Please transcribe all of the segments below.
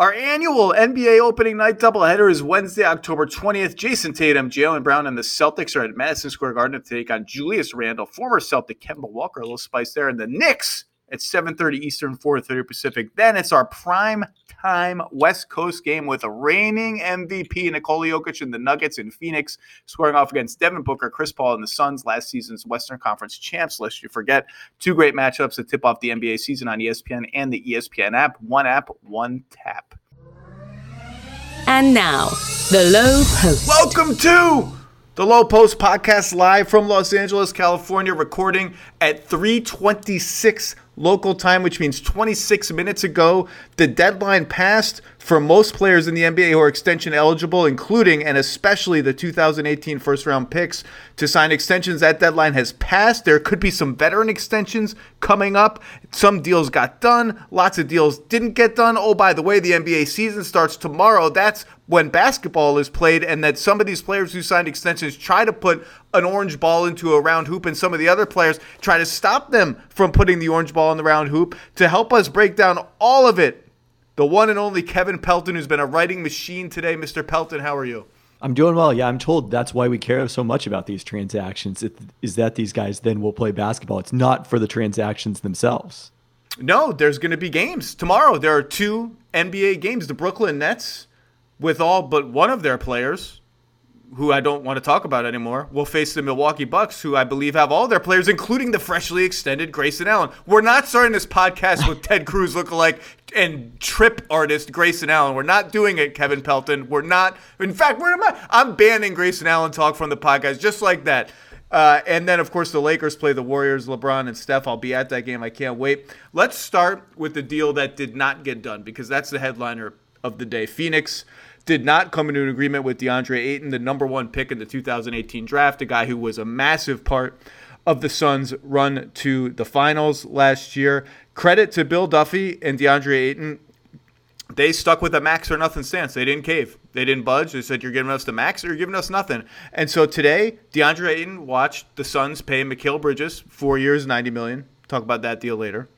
Our annual NBA opening night doubleheader is Wednesday, October 20th. Jayson Tatum, Jaylen Brown, and the Celtics are at Madison Square Garden to take on Julius Randle, former Celtic Kemba Walker, a little spice there, and the Knicks at 7.30 Eastern, 4.30 Pacific. Then it's our prime time West Coast game with a reigning MVP Nikola Jokic and the Nuggets in Phoenix, squaring off against Devin Booker, Chris Paul, and the Suns, last season's Western Conference champs list. You forget two great matchups that tip off the NBA season on ESPN and the ESPN app. One app, one tap. And now, the Lowe Post. Welcome to the Lowe Post podcast live from Los Angeles, California, recording at 326 local time, which means 26 minutes ago. The deadline passed for most players in the NBA who are extension eligible, including and especially the 2018 first round picks, to sign extensions. That deadline has passed. There could be some veteran extensions coming up. Some deals got done, lots of deals didn't get done. Oh, by the way, the NBA season starts tomorrow. That's when basketball is played, and that some of these players who signed extensions try to put an orange ball into a round hoop, and some of the other players try to stop them from putting the orange ball in the round hoop. To help us break down all of it, the one and only Kevin Pelton, who's been a writing machine today. Mr. Pelton, how are you? I'm doing well. Yeah, I'm told that's why we care so much about these transactions. Is that these guys then will play basketball? It's not for the transactions themselves. No, there's going to be games tomorrow. There are two NBA games. The Brooklyn Nets, with all but one of their players, who I don't want to talk about anymore, will face the Milwaukee Bucks, who I believe have all their players, including the freshly extended Grayson Allen. We're not starting this podcast with Ted Cruz lookalike and trip artist Grayson Allen. We're not doing it, Kevin Pelton. We're not. In fact, where am I? I'm banning Grayson Allen talk from the podcast just like that. Uh, and then, of course, the Lakers play the Warriors, LeBron and Steph. I'll be at that game. I can't wait. Let's start with the deal that did not get done because that's the headliner of the day. Phoenix did not come into an agreement with DeAndre Ayton, the number one pick in the 2018 draft, a guy who was a massive part of the Suns' run to the finals last year. Credit to Bill Duffy and DeAndre Ayton. They stuck with a max or nothing stance. They didn't cave. They didn't budge. They said, You're giving us the max or you're giving us nothing. And so today, DeAndre Ayton watched the Suns pay Mikal Bridges four years, 90 million. Talk about that deal later.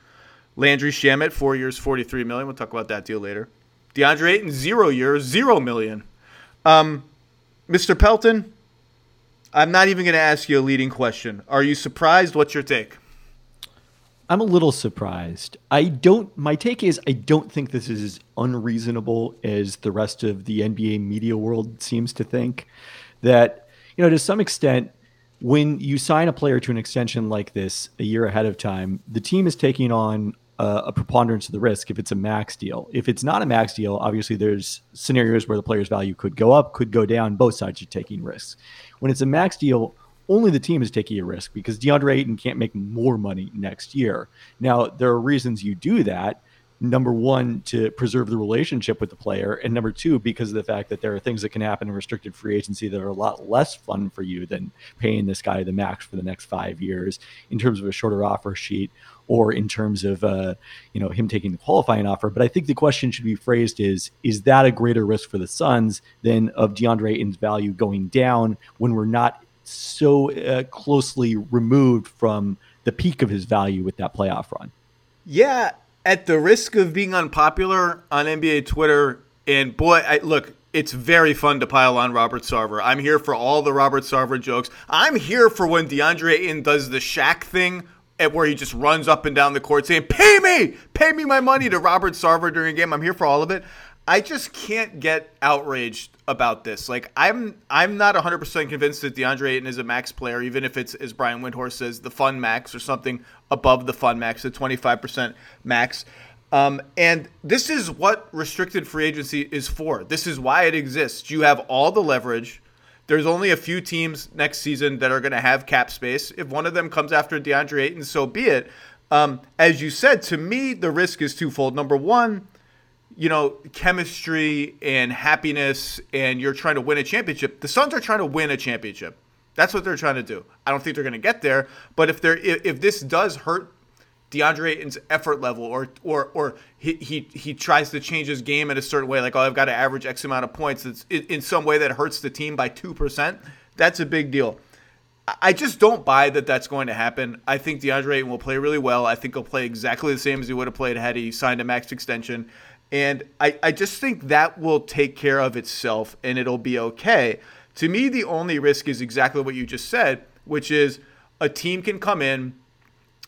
Landry Shamet, four years, 43 million. We'll talk about that deal later. DeAndre Ayton, zero years, zero million. Um, Mr. Pelton, I'm not even going to ask you a leading question. Are you surprised? What's your take? I'm a little surprised. I don't. My take is I don't think this is as unreasonable as the rest of the NBA media world seems to think. That you know, to some extent, when you sign a player to an extension like this a year ahead of time, the team is taking on a, a preponderance of the risk if it's a max deal. If it's not a max deal, obviously there's scenarios where the player's value could go up, could go down. Both sides are taking risks. When it's a max deal, only the team is taking a risk because DeAndre Ayton can't make more money next year. Now, there are reasons you do that number one to preserve the relationship with the player and number two because of the fact that there are things that can happen in restricted free agency that are a lot less fun for you than paying this guy the max for the next five years in terms of a shorter offer sheet or in terms of uh, you know him taking the qualifying offer but i think the question should be phrased is is that a greater risk for the suns than of deandre ayton's value going down when we're not so uh, closely removed from the peak of his value with that playoff run yeah at the risk of being unpopular on NBA Twitter, and boy, I, look, it's very fun to pile on Robert Sarver. I'm here for all the Robert Sarver jokes. I'm here for when DeAndre Ayton does the Shaq thing at where he just runs up and down the court saying, "Pay me, pay me my money" to Robert Sarver during a game. I'm here for all of it. I just can't get outraged about this. Like I'm I'm not 100% convinced that DeAndre Ayton is a max player even if it's as Brian Windhorst says the fun max or something above the fun max, the 25% max. Um, and this is what restricted free agency is for. This is why it exists. You have all the leverage. There's only a few teams next season that are going to have cap space. If one of them comes after DeAndre Ayton, so be it. Um, as you said, to me, the risk is twofold. Number one, you know, chemistry and happiness, and you're trying to win a championship. The Suns are trying to win a championship. That's what they're trying to do. I don't think they're going to get there, but if they're if, if this does hurt DeAndre Ayton's effort level, or or or he, he he tries to change his game in a certain way, like oh I've got to average X amount of points, it's in some way that hurts the team by two percent. That's a big deal. I just don't buy that that's going to happen. I think DeAndre Ayton will play really well. I think he'll play exactly the same as he would have played had he signed a max extension. And I, I just think that will take care of itself and it'll be okay. To me, the only risk is exactly what you just said, which is a team can come in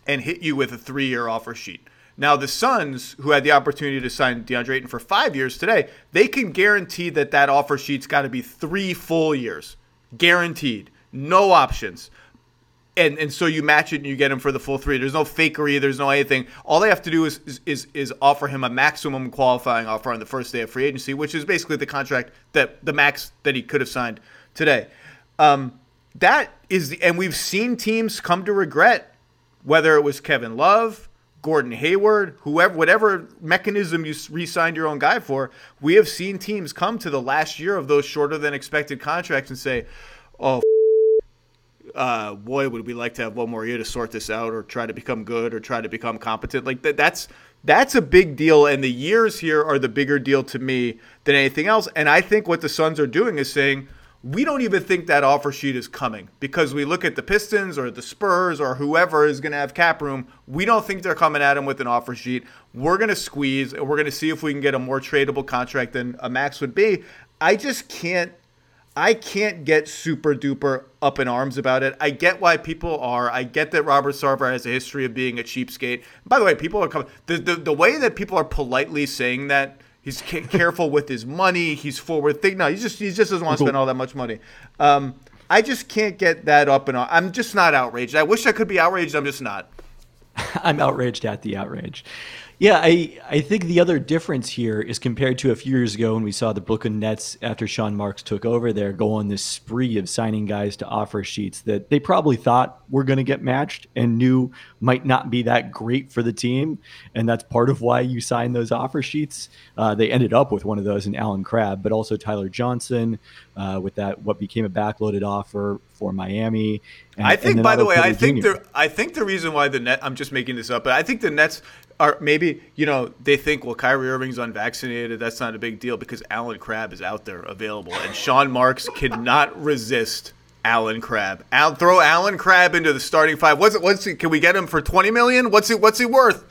and hit you with a three year offer sheet. Now, the Suns, who had the opportunity to sign DeAndre Ayton for five years today, they can guarantee that that offer sheet's got to be three full years. Guaranteed. No options. And, and so you match it and you get him for the full three. There's no fakery. There's no anything. All they have to do is, is, is, offer him a maximum qualifying offer on the first day of free agency, which is basically the contract that the max that he could have signed today. Um, that is, the, and we've seen teams come to regret whether it was Kevin Love, Gordon Hayward, whoever, whatever mechanism you re-signed your own guy for, we have seen teams come to the last year of those shorter than expected contracts and say, "Oh, uh, boy, would we like to have one more year to sort this out, or try to become good, or try to become competent." Like that, that's that's a big deal, and the years here are the bigger deal to me than anything else. And I think what the Suns are doing is saying we don't even think that offer sheet is coming because we look at the Pistons or the Spurs or whoever is going to have cap room. We don't think they're coming at him with an offer sheet. We're going to squeeze and we're going to see if we can get a more tradable contract than a max would be. I just can't. I can't get super duper up in arms about it. I get why people are. I get that Robert Sarver has a history of being a cheapskate. By the way, people are coming. The, the, the way that people are politely saying that He's careful with his money. He's forward thinking. No, he just he just doesn't want to spend all that much money. Um, I just can't get that up and on. I'm just not outraged. I wish I could be outraged. I'm just not. I'm outraged at the outrage. Yeah, I, I think the other difference here is compared to a few years ago when we saw the Brooklyn Nets after Sean Marks took over there go on this spree of signing guys to offer sheets that they probably thought were going to get matched and knew might not be that great for the team. And that's part of why you sign those offer sheets. Uh, they ended up with one of those in Allen Crabbe, but also Tyler Johnson uh, with that what became a backloaded offer for Miami. And, I think, by the way, I think the I think the reason why the net I'm just making this up, but I think the Nets are maybe you know they think well Kyrie Irving's unvaccinated that's not a big deal because Allen Crabbe is out there available and Sean Marks cannot resist Allen Crabbe. Al, throw Allen Crabbe into the starting five. What's it? What's it? Can we get him for twenty million? What's it? What's he worth?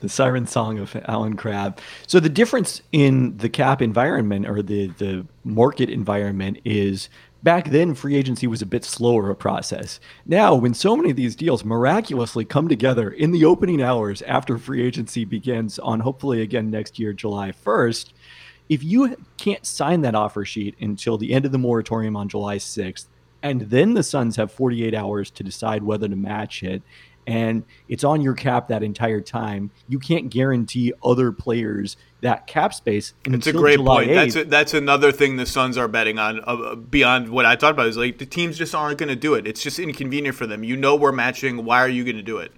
The siren song of Allen Crabbe. So the difference in the cap environment or the the market environment is Back then, free agency was a bit slower a process. Now, when so many of these deals miraculously come together in the opening hours after free agency begins on hopefully again next year, July 1st, if you can't sign that offer sheet until the end of the moratorium on July 6th, and then the Suns have 48 hours to decide whether to match it, and it's on your cap that entire time. You can't guarantee other players that cap space. It's a great July point. 8th. That's a, that's another thing the Suns are betting on uh, beyond what I talked about. Is like the teams just aren't going to do it. It's just inconvenient for them. You know we're matching. Why are you going to do it?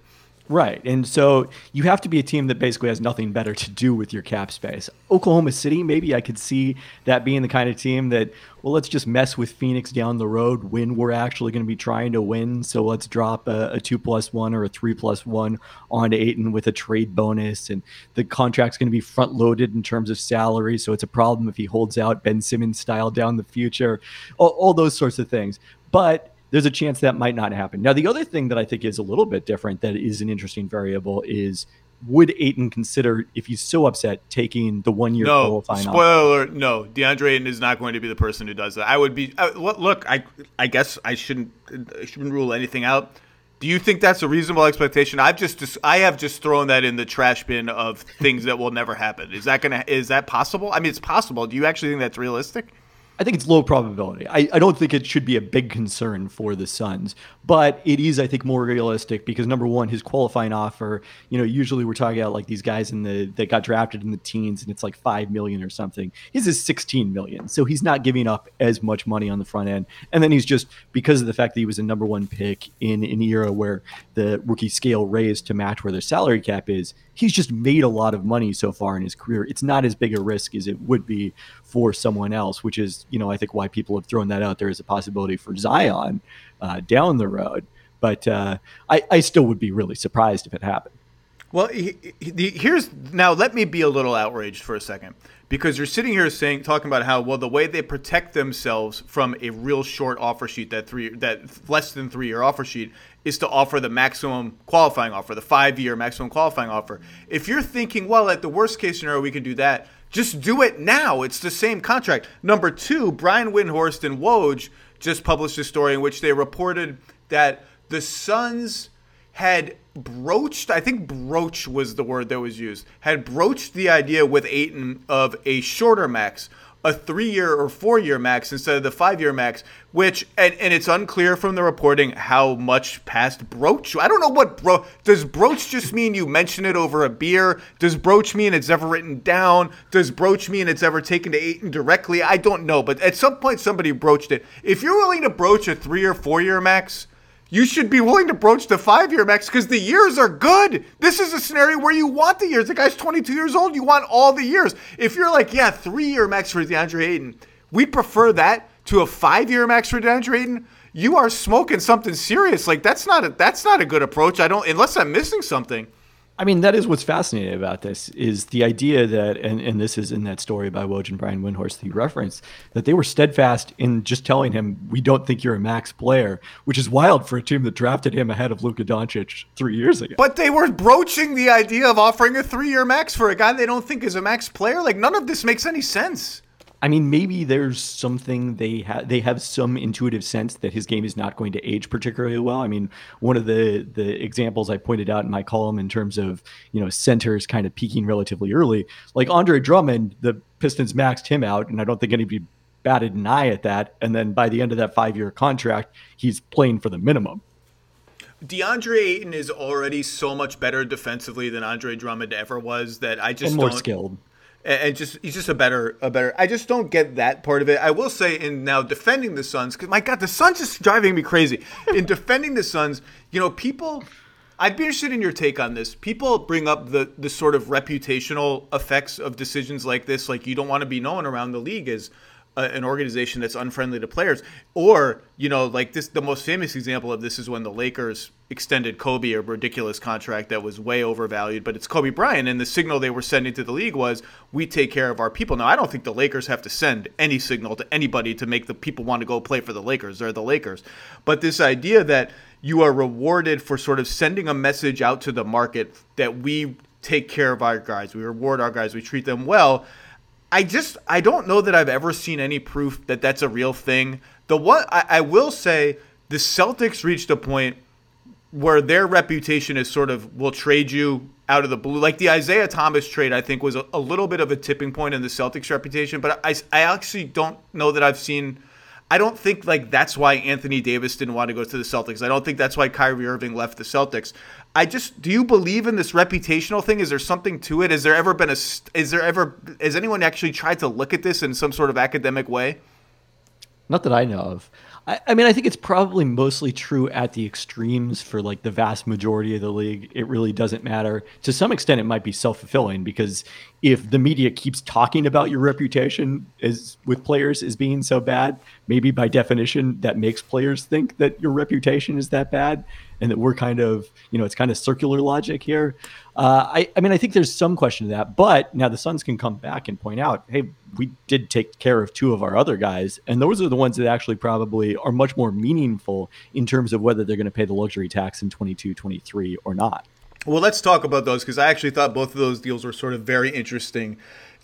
Right. And so you have to be a team that basically has nothing better to do with your cap space. Oklahoma City, maybe I could see that being the kind of team that, well, let's just mess with Phoenix down the road when we're actually going to be trying to win. So let's drop a, a two plus one or a three plus one onto Ayton with a trade bonus. And the contract's going to be front loaded in terms of salary. So it's a problem if he holds out Ben Simmons style down the future, all, all those sorts of things. But there's a chance that might not happen. Now, the other thing that I think is a little bit different that is an interesting variable is would Ayton consider, if he's so upset, taking the one year no, qualifying? Spoiler: off? No, DeAndre Ayton is not going to be the person who does that. I would be. Uh, look, I I guess I shouldn't I shouldn't rule anything out. Do you think that's a reasonable expectation? I've just I have just thrown that in the trash bin of things that will never happen. Is that gonna is that possible? I mean, it's possible. Do you actually think that's realistic? I think it's low probability. I, I don't think it should be a big concern for the Suns, but it is, I think, more realistic because number one, his qualifying offer. You know, usually we're talking about like these guys in the that got drafted in the teens, and it's like five million or something. His is sixteen million, so he's not giving up as much money on the front end. And then he's just because of the fact that he was a number one pick in an era where the rookie scale raised to match where their salary cap is he's just made a lot of money so far in his career. It's not as big a risk as it would be for someone else, which is, you know, I think why people have thrown that out there as a possibility for Zion uh, down the road. But uh, I, I still would be really surprised if it happened. Well, he, he, here's now. Let me be a little outraged for a second because you're sitting here saying, talking about how well the way they protect themselves from a real short offer sheet, that three, that less than three year offer sheet, is to offer the maximum qualifying offer, the five year maximum qualifying offer. If you're thinking, well, at the worst case scenario, we can do that. Just do it now. It's the same contract. Number two, Brian Windhorst and Woj just published a story in which they reported that the Suns had broached, I think broach was the word that was used, had broached the idea with Ayton of a shorter max, a three year or four year max instead of the five year max, which, and, and it's unclear from the reporting how much past broach. I don't know what bro. Does broach just mean you mention it over a beer? Does broach mean it's ever written down? Does broach mean it's ever taken to Ayton directly? I don't know, but at some point somebody broached it. If you're willing to broach a three or four year max, you should be willing to broach the five year max because the years are good. This is a scenario where you want the years. The guy's 22 years old. You want all the years. If you're like, yeah, three year max for DeAndre Ayton, we'd prefer that to a five year max for DeAndre Ayton. You are smoking something serious. Like that's not a that's not a good approach. I don't unless I'm missing something. I mean, that is what's fascinating about this is the idea that, and, and this is in that story by Woj and Brian Windhorst that you referenced, that they were steadfast in just telling him, we don't think you're a max player, which is wild for a team that drafted him ahead of Luka Doncic three years ago. But they were broaching the idea of offering a three year max for a guy they don't think is a max player. Like, none of this makes any sense. I mean, maybe there's something they have. They have some intuitive sense that his game is not going to age particularly well. I mean, one of the the examples I pointed out in my column in terms of you know centers kind of peaking relatively early, like Andre Drummond, the Pistons maxed him out, and I don't think anybody batted an eye at that. And then by the end of that five year contract, he's playing for the minimum. DeAndre Ayton is already so much better defensively than Andre Drummond ever was that I just and more don't, skilled and just he's just a better a better I just don't get that part of it. I will say in now defending the Suns cuz my god the Suns just driving me crazy. in defending the Suns, you know, people I'd be interested in your take on this. People bring up the the sort of reputational effects of decisions like this like you don't want to be known around the league as a, an organization that's unfriendly to players or, you know, like this the most famous example of this is when the Lakers extended Kobe a ridiculous contract that was way overvalued, but it's Kobe Bryant, and the signal they were sending to the league was we take care of our people. Now, I don't think the Lakers have to send any signal to anybody to make the people want to go play for the Lakers. They're the Lakers. But this idea that you are rewarded for sort of sending a message out to the market that we take care of our guys, we reward our guys, we treat them well. I just I don't know that I've ever seen any proof that that's a real thing. The one I, I will say the Celtics reached a point where their reputation is sort of will trade you out of the blue. Like the Isaiah Thomas trade, I think was a, a, little bit of a tipping point in the Celtics' reputation. But I, I actually don't know that I've seen. I don't think like that's why Anthony Davis didn't want to go to the Celtics. I don't think that's why Kyrie Irving left the Celtics. I just do you believe in this reputational thing? Is there something to it? Has there ever been a? Is there ever? Has anyone actually tried to look at this in some sort of academic way? Not that I know of. I, I, mean, I think it's probably mostly true at the extremes for like the vast majority of the league. It really doesn't matter. To some extent, it might be self fulfilling because if the media keeps talking about your reputation as with players as being so bad, maybe by definition that makes players think that your reputation is that bad and that we're kind of, you know, it's kind of circular logic here. Uh, I, I mean, I think there's some question to that, but now the Suns can come back and point out, hey, we did take care of two of our other guys, and those are the ones that actually probably are much more meaningful in terms of whether they're going to pay the luxury tax in 22, 23 or not. Well, let's talk about those because I actually thought both of those deals were sort of very interesting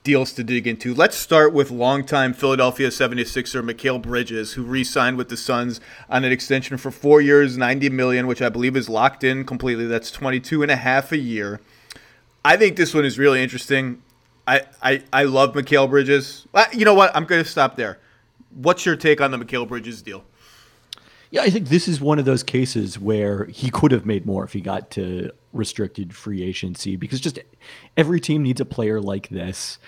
deals to dig into. Let's start with longtime Philadelphia 76er Mikal Bridges, who re-signed with the Suns on an extension for four years, 90 million, which I believe is locked in completely. That's 22 and a half a year. I think this one is really interesting. I, I, I love Mikal Bridges. You know what? I'm going to stop there. What's your take on the Mikal Bridges deal? Yeah, I think this is one of those cases where he could have made more if he got to restricted free agency because just every team needs a player like this.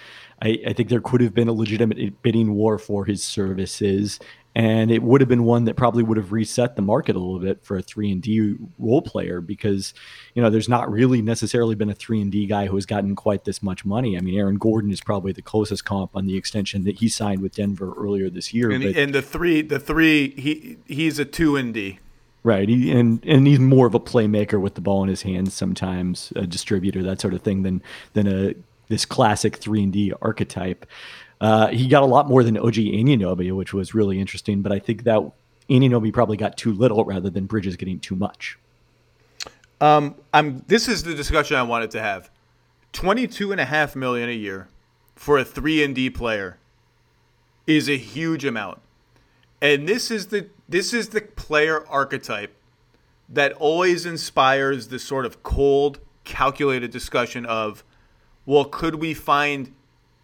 I, I, think there could have been a legitimate bidding war for his services, and it would have been one that probably would have reset the market a little bit for a three and D role player because you know there's not really necessarily been a three and D guy who has gotten quite this much money. I mean, Aaron Gordon is probably the closest comp on the extension that he signed with Denver earlier this year. And, but, and the three, the three, he he's a two and D. Right, he, and and he's more of a playmaker with the ball in his hands sometimes, a distributor, that sort of thing, than than a this classic three and D archetype. Uh, he got a lot more than OG Anunoby, which was really interesting. But I think that Anunoby probably got too little rather than Bridges getting too much. Um, I'm. This is the discussion I wanted to have. Twenty-two and a half million a year for a three and D player is a huge amount, and this is the this is the player archetype that always inspires this sort of cold, calculated discussion of, well, could we find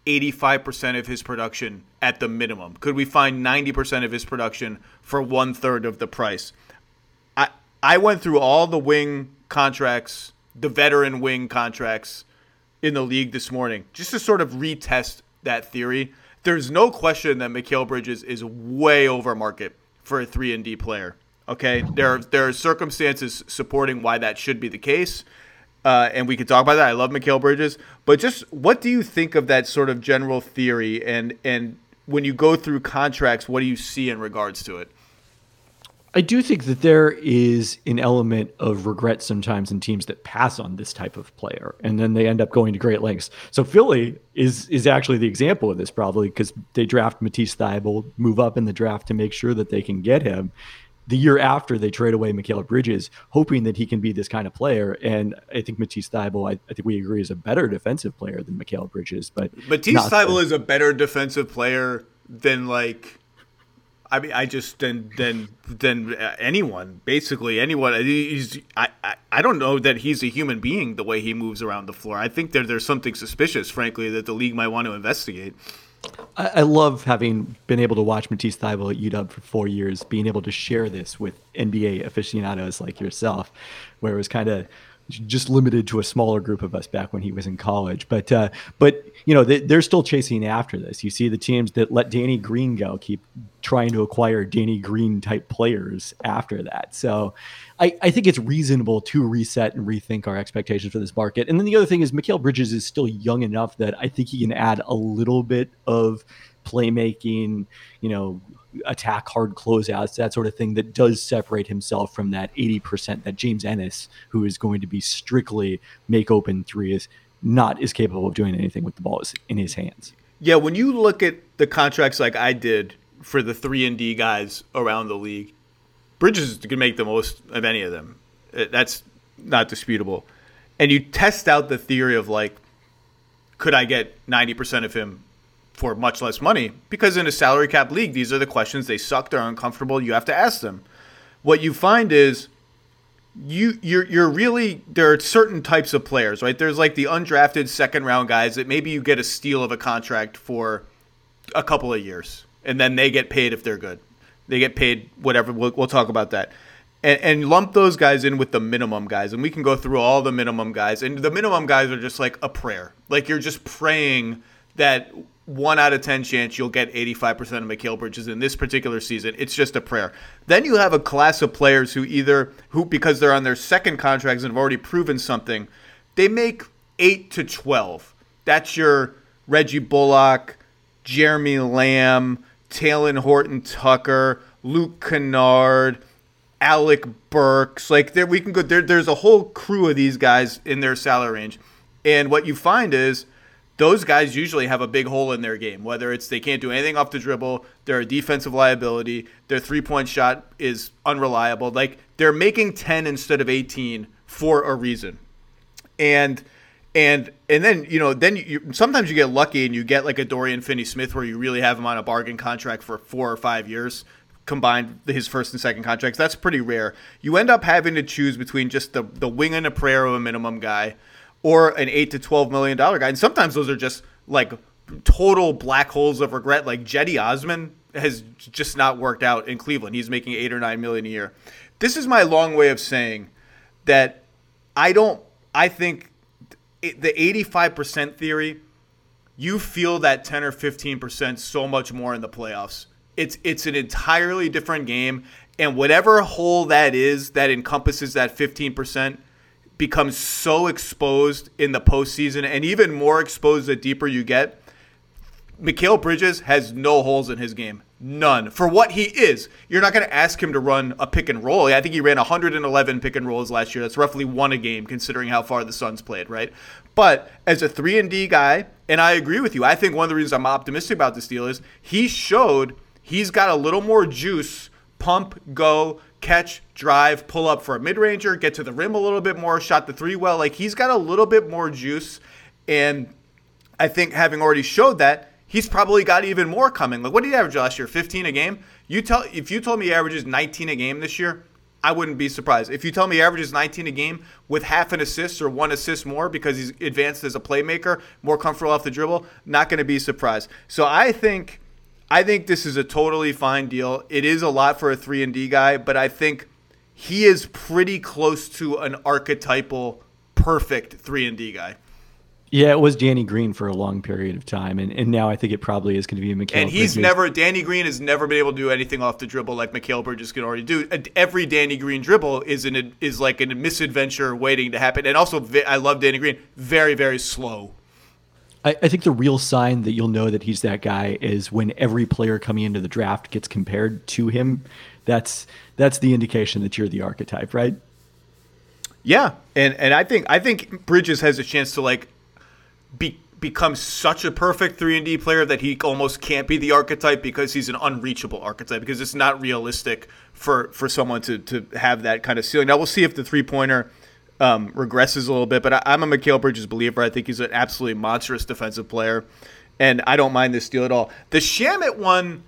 85% of his production at the minimum? Could we find 90% of his production for one third of the price? I I went through all the wing contracts, the veteran wing contracts in the league this morning, just to sort of retest that theory. There's no question that Mikal Bridges is way over market for a three and D player. Okay, there are, there are circumstances supporting why that should be the case, uh, and we could talk about that. I love Mikal Bridges, but just what do you think of that sort of general theory? And and when you go through contracts, what do you see in regards to it? I do think that there is an element of regret sometimes in teams that pass on this type of player, and then they end up going to great lengths. So Philly is is actually the example of this, probably because they draft Matisse Thybulle, move up in the draft to make sure that they can get him. The year after they trade away Mikal Bridges, hoping that he can be this kind of player, and I think Matisse Thybulle, I, I think we agree, is a better defensive player than Mikal Bridges. But Matisse Thybulle is a better defensive player than like I mean, I just than than than anyone, basically anyone. He's I, I I don't know that he's a human being the way he moves around the floor. I think that there's something suspicious, frankly, that the league might want to investigate. I, I love having been able to watch Matisse Thybulle at UW for four years, being able to share this with NBA aficionados like yourself, where it was kind of just limited to a smaller group of us back when he was in college. But uh, but you know they, are still chasing after this. You see the teams that let Danny Green go keep trying to acquire Danny Green type players after that. So I, I think it's reasonable to reset and rethink our expectations for this market. And then the other thing is Mikal Bridges is still young enough that I think he can add a little bit of playmaking, you know, attack hard closeouts, that sort of thing that does separate himself from that 80% that James Ennis, who is going to be strictly make open threes, not is capable of doing anything with the ball in his hands. Yeah, when you look at the contracts like I did for the 3 and D guys around the league, Bridges can make the most of any of them. Uh, that's not disputable. And you test out the theory of like could I get 90% of him for much less money because in a salary cap league, these are the questions they suck, they're uncomfortable. You have to ask them. What you find is you you're you're really there are certain types of players, right? There's like the undrafted second round guys that maybe you get a steal of a contract for a couple of years, and then they get paid if they're good. They get paid whatever. We'll, we'll talk about that. And, and, lump those guys in with the minimum guys, and we can go through all the minimum guys. And the minimum guys are just like a prayer, like you're just praying that one out of 10 chance you'll get 85% of Mikal Bridges in this particular season. It's just a prayer. Then you have a class of players who either, who because they're on their second contracts and have already proven something, they make 8 to 12. That's your Reggie Bullock, Jeremy Lamb, Talen Horton Tucker, Luke Kennard, Alec Burks. Like there we can go there, there's a whole crew of these guys in their salary range. And what you find is those guys usually have a big hole in their game. Whether it's they can't do anything off the dribble, they're a defensive liability, their three point shot is unreliable. Like they're making 10 instead of 18 for a reason. And and and then you know then you, sometimes you get lucky and you get like a Dorian Finney-Smith where you really have him on a bargain contract for four or five years combined his first and second contracts. That's pretty rare. You end up having to choose between just the the wing and a prayer of a minimum guy or an eight to twelve million dollar guy. And sometimes those are just like total black holes of regret. Like Cedi Osman has just not worked out in Cleveland. He's making eight or nine million a year. This is my long way of saying that I don't. I think the eighty-five percent theory. You feel that ten or fifteen percent so much more in the playoffs. It's it's an entirely different game, and whatever hole that is that encompasses that fifteen percent becomes so exposed in the postseason and even more exposed the deeper you get. Mikal Bridges has no holes in his game. None. For what he is, you're not going to ask him to run a pick and roll. I think he ran 111 pick and rolls last year. That's roughly one a game, considering how far the Suns played, right? But as a three and D guy, and I agree with you. I think one of the reasons I'm optimistic about this deal is he showed he's got a little more juice. Pump, go, catch, drive, pull up for a mid ranger, get to the rim a little bit more, shot the three well. Like he's got a little bit more juice, and I think having already showed that he's probably got even more coming. Like, what did he average last year? 15 a game. You tell if you told me he averages 19 a game this year, I wouldn't be surprised. If you tell me he averages 19 a game with half an assist or one assist more because he's advanced as a playmaker, more comfortable off the dribble, not going to be surprised. So I think I think this is a totally fine deal. It is a lot for a 3 and D guy, but I think he is pretty close to an archetypal perfect 3 and D guy. Yeah, it was Danny Green for a long period of time, and, and now I think it probably is going to be Mikal. And he's Bridges. never Danny Green has never been able to do anything off the dribble like Mikal Bridges can already do. Every Danny Green dribble is an is like a misadventure waiting to happen. And also, I love Danny Green. Very very slow. I, I think the real sign that you'll know that he's that guy is when every player coming into the draft gets compared to him. That's that's the indication that you're the archetype, right? Yeah, and and I think I think Bridges has a chance to like be, become such a perfect 3 and D player that he almost can't be the archetype because he's an unreachable archetype because it's not realistic for for someone to to have that kind of ceiling. Now we'll see if the three-pointer um, regresses a little bit, but I, am a Mikal Bridges believer. I think he's an absolutely monstrous defensive player, and I don't mind this deal at all. The Shamet one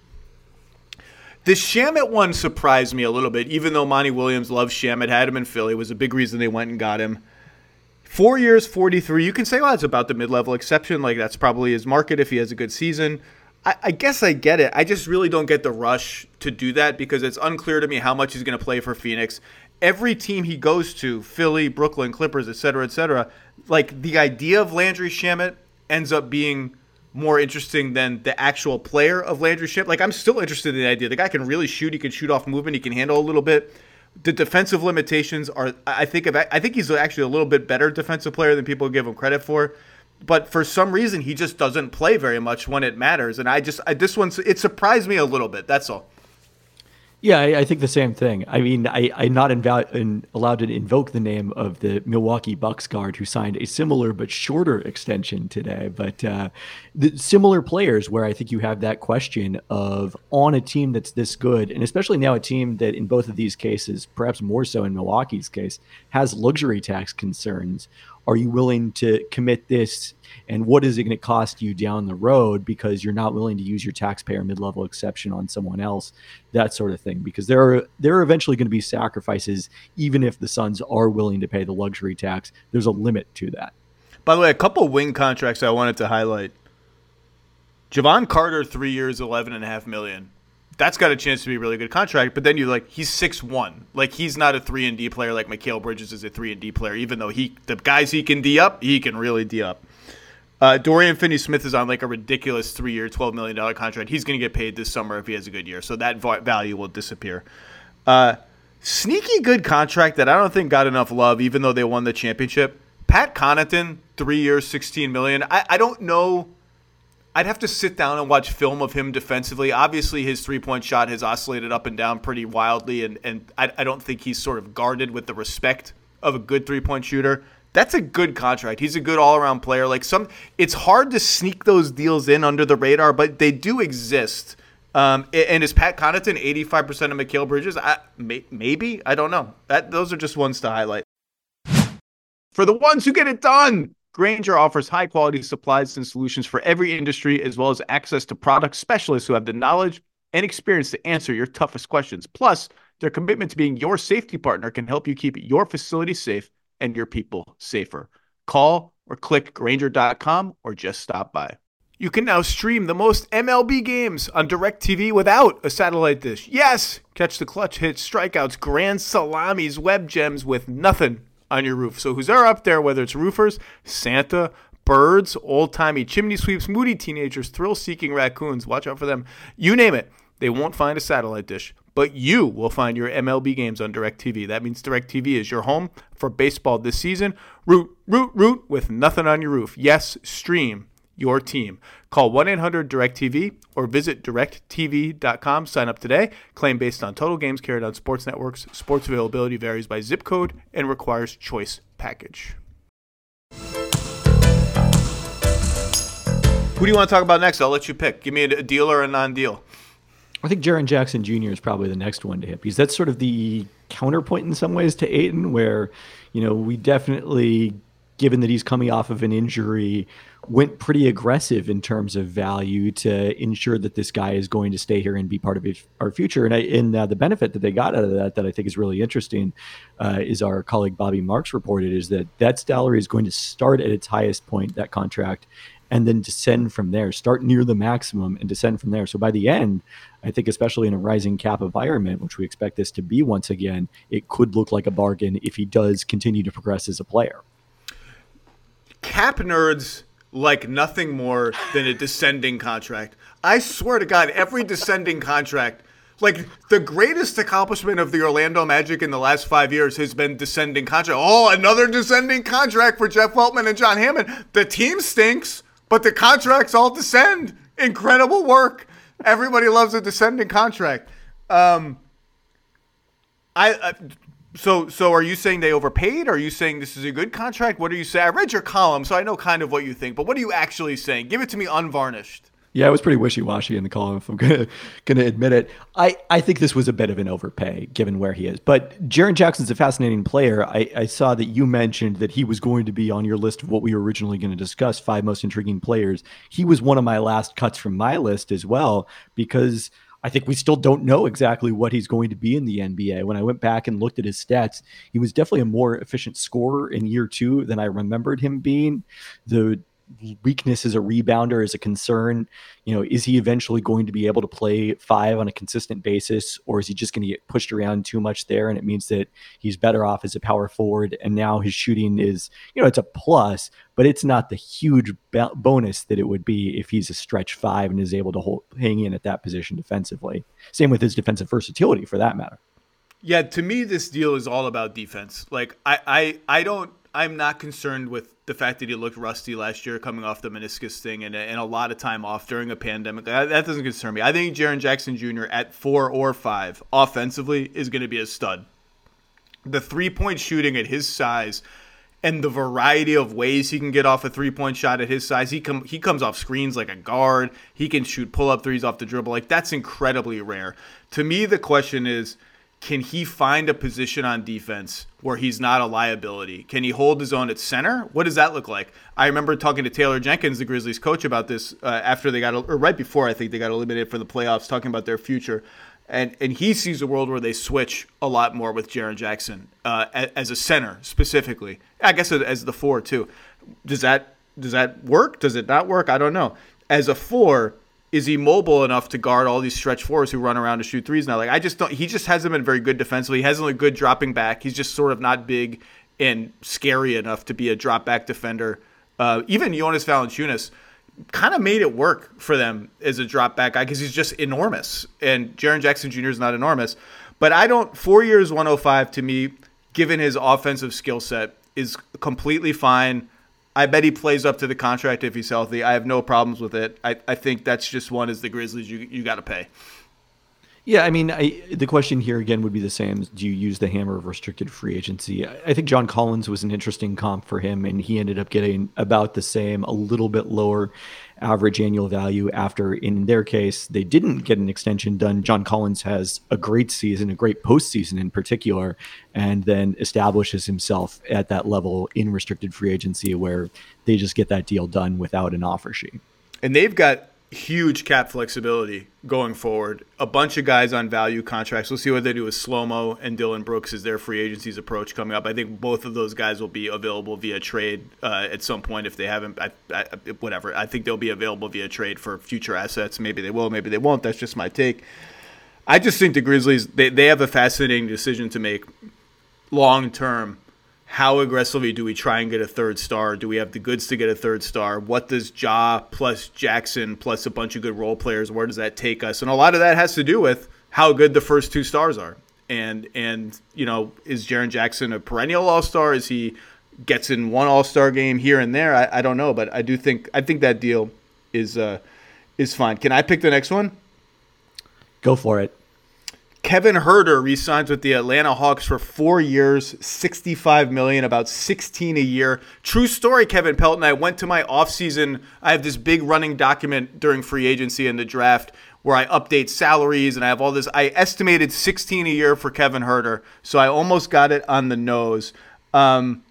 the Shamet one surprised me a little bit, even though Monty Williams loves Shamet, had him in Philly, was a big reason they went and got him. Four years, 43. You can say, well, it's about the mid level exception. Like, that's probably his market if he has a good season. I, I, guess I get it. I just really don't get the rush to do that because it's unclear to me how much he's going to play for Phoenix. Every team he goes to, Philly, Brooklyn, Clippers, et cetera, et cetera, like the idea of Landry Shamet ends up being more interesting than the actual player of Landry Shamet. Like, I'm still interested in the idea. The guy can really shoot. He can shoot off movement. He can handle a little bit the defensive limitations are I think of I think he's actually a little bit better defensive player than people give him credit for. But for some reason, he just doesn't play very much when it matters, and I just I, this one it surprised me a little bit. That's all. Yeah, I, I, think the same thing. I mean, I, I'm not in, allowed to invoke the name of the Milwaukee Bucks guard who signed a similar but shorter extension today. But uh, similar players where I think you have that question of on a team that's this good, and especially now a team that in both of these cases, perhaps more so in Milwaukee's case, has luxury tax concerns. Are you willing to commit this and what is it going to cost you down the road because you're not willing to use your taxpayer mid-level exception on someone else that sort of thing because there are there are eventually going to be sacrifices even if the Suns are willing to pay the luxury tax there's a limit to that by the way a couple wing contracts I wanted to highlight Jevon Carter 3 years 11 and a half million that's got a chance to be a really good contract. But then you're like, he's six one. Like he's not a three and D player like Mikal Bridges is a three and D player. Even though he the guys he can D up, he can really D up. Uh, Dorian Finney Smith is on like a ridiculous three year, $12 million contract. He's going to get paid this summer if he has a good year. So that value will disappear. Uh, sneaky good contract that I don't think got enough love, even though they won the championship. Pat Connaughton, three years, 16 million. I, I don't know. I'd have to sit down and watch film of him defensively. Obviously, his three point shot has oscillated up and down pretty wildly, and, and I, I don't think he's sort of guarded with the respect of a good three point shooter that's a good contract. He's a good all-around player. Like some, it's hard to sneak those deals in under the radar, but they do exist. Um, and is Pat Connaughton eighty-five percent of Mikal Bridges? I, may, maybe I don't know. That those are just ones to highlight. For the ones who get it done, Grainger offers high-quality supplies and solutions for every industry, as well as access to product specialists who have the knowledge and experience to answer your toughest questions. Plus, their commitment to being your safety partner can help you keep your facility safe and your people safer. Call or click Grainger.com or just stop by. You can now stream the most MLB games on DirecTV without a satellite dish. Yes! Catch the clutch hits, strikeouts, grand salamis, web gems with nothing on your roof. So who's there up there, whether it's roofers, Santa, birds, old timey chimney sweeps, moody teenagers, thrill seeking raccoons, watch out for them. You name it, they won't find a satellite dish but you will find your MLB games on DirecTV. That means DirecTV is your home for baseball this season. Root, root, root with nothing on your roof. Yes, stream your team. Call 1 800 DirecTV or visit directv.com. Sign up today. Claim based on total games carried on sports networks. Sports availability varies by zip code and requires choice package. Who do you want to talk about next? I'll let you pick. Give me a deal or a non deal. I think Jaren Jackson Jr. is probably the next one to hit because that's sort of the counterpoint in some ways to Ayton, where, you know, we definitely, given that he's coming off of an injury, went pretty aggressive in terms of value to ensure that this guy is going to stay here and be part of our future. And, I, and uh, the benefit that they got out of that, that I think is really interesting, uh, is our colleague Bobby Marks reported, is that that salary is going to start at its highest point, that contract, and then descend from there, start near the maximum and descend from there. So by the end, I think, especially in a rising cap environment, which we expect this to be once again, it could look like a bargain if he does continue to progress as a player. Cap nerds like nothing more than a descending contract. I swear to God, every descending contract like the greatest accomplishment of the Orlando Magic in the last five years has been descending contract. Oh, another descending contract for Jeff Weltman and John Hammond. The team stinks, but the contracts all descend. Incredible work. Everybody loves a descending contract. Um, I uh, so so are you saying they overpaid? Are you saying this is a good contract? What are you saying? I read your column, so I know kind of what you think. But what are you actually saying? Give it to me unvarnished. Yeah, it was pretty wishy-washy in the column, if I'm gonna gonna admit it. I, I think this was a bit of an overpay given where he is. But Jaren Jackson's a fascinating player. I, I saw that you mentioned that he was going to be on your list of what we were originally going to discuss, five most intriguing players. He was one of my last cuts from my list as well, because I think we still don't know exactly what he's going to be in the NBA. When I went back and looked at his stats, he was definitely a more efficient scorer in year two than I remembered him being. The weakness as a rebounder is a concern. You know, is he eventually going to be able to play five on a consistent basis, or is he just going to get pushed around too much there? And it means that he's better off as a power forward. And now his shooting is, you know, it's a plus, but it's not the huge bonus that it would be if he's a stretch five and is able to hold, hang in at that position defensively. Same with his defensive versatility for that matter. Yeah, to me, this deal is all about defense. Like, I, I, I don't, I'm not concerned with the fact that he looked rusty last year coming off the meniscus thing and, and a lot of time off during a pandemic. That, doesn't concern me. I think Jaren Jackson Jr. at four or five offensively is going to be a stud. The three point shooting at his size and the variety of ways he can get off a three point shot at his size. He come he comes off screens like a guard. He can shoot pull up threes off the dribble. Like that's incredibly rare. To me, the question is can he find a position on defense where he's not a liability? Can he hold his own at center? What does that look like? I remember talking to Taylor Jenkins, the Grizzlies coach, about this uh, after they got, or right before I think they got eliminated for the playoffs, talking about their future. And, and he sees a world where they switch a lot more with Jaren Jackson uh, as a center specifically. I guess as the four too. Does that does that work? Does it not work? I don't know. As a four, is he mobile enough to guard all these stretch fours who run around to shoot threes now? Like I just don't. He just hasn't been very good defensively. He hasn't looked good dropping back. He's just sort of not big and scary enough to be a drop back defender. Uh, even Jonas Valanciunas kind of made it work for them as a drop back guy because he's just enormous. And Jaren Jackson Jr. is not enormous, but I don't. Four years, 105 to me, given his offensive skill set, is completely fine. I bet he plays up to the contract if he's healthy. I have no problems with it. I, I think that's just one as the Grizzlies you you got to pay. Yeah, I mean, I, the question here again would be the same: Do you use the hammer of restricted free agency? I think John Collins was an interesting comp for him, and he ended up getting about the same, a little bit lower average annual value. After, in their case, they didn't get an extension done. John Collins has a great season, a great postseason in particular, and then establishes himself at that level in restricted free agency, where they just get that deal done without an offer sheet. And they've got huge cap flexibility going forward. A bunch of guys on value contracts. We'll see what they do with Slomo and Dillon Brooks as their free agency's approach coming up. I think both of those guys will be available via trade uh, at some point if they haven't. I, I, whatever. I think they'll be available via trade for future assets. Maybe they will. Maybe they won't. That's just my take. I just think the Grizzlies they, they have a fascinating decision to make long term how aggressively do we try and get a third star? Do we have the goods to get a third star? What does Ja plus Jackson plus a bunch of good role players, where does that take us? And a lot of that has to do with how good the first two stars are. And and you know, is Jaren Jackson a perennial all star? Is he gets in one All Star game here and there. I, I don't know, but I do think I think that deal is uh, is fine. Can I pick the next one? Go for it. Kevin Huerter re-signs with the Atlanta Hawks for four years, sixty-five million, about sixteen a year. True story, Kevin Pelton. I went to my offseason. I have this big running document during free agency and the draft where I update salaries and I have all this. I estimated sixteen a year for Kevin Huerter, so I almost got it on the nose. Um,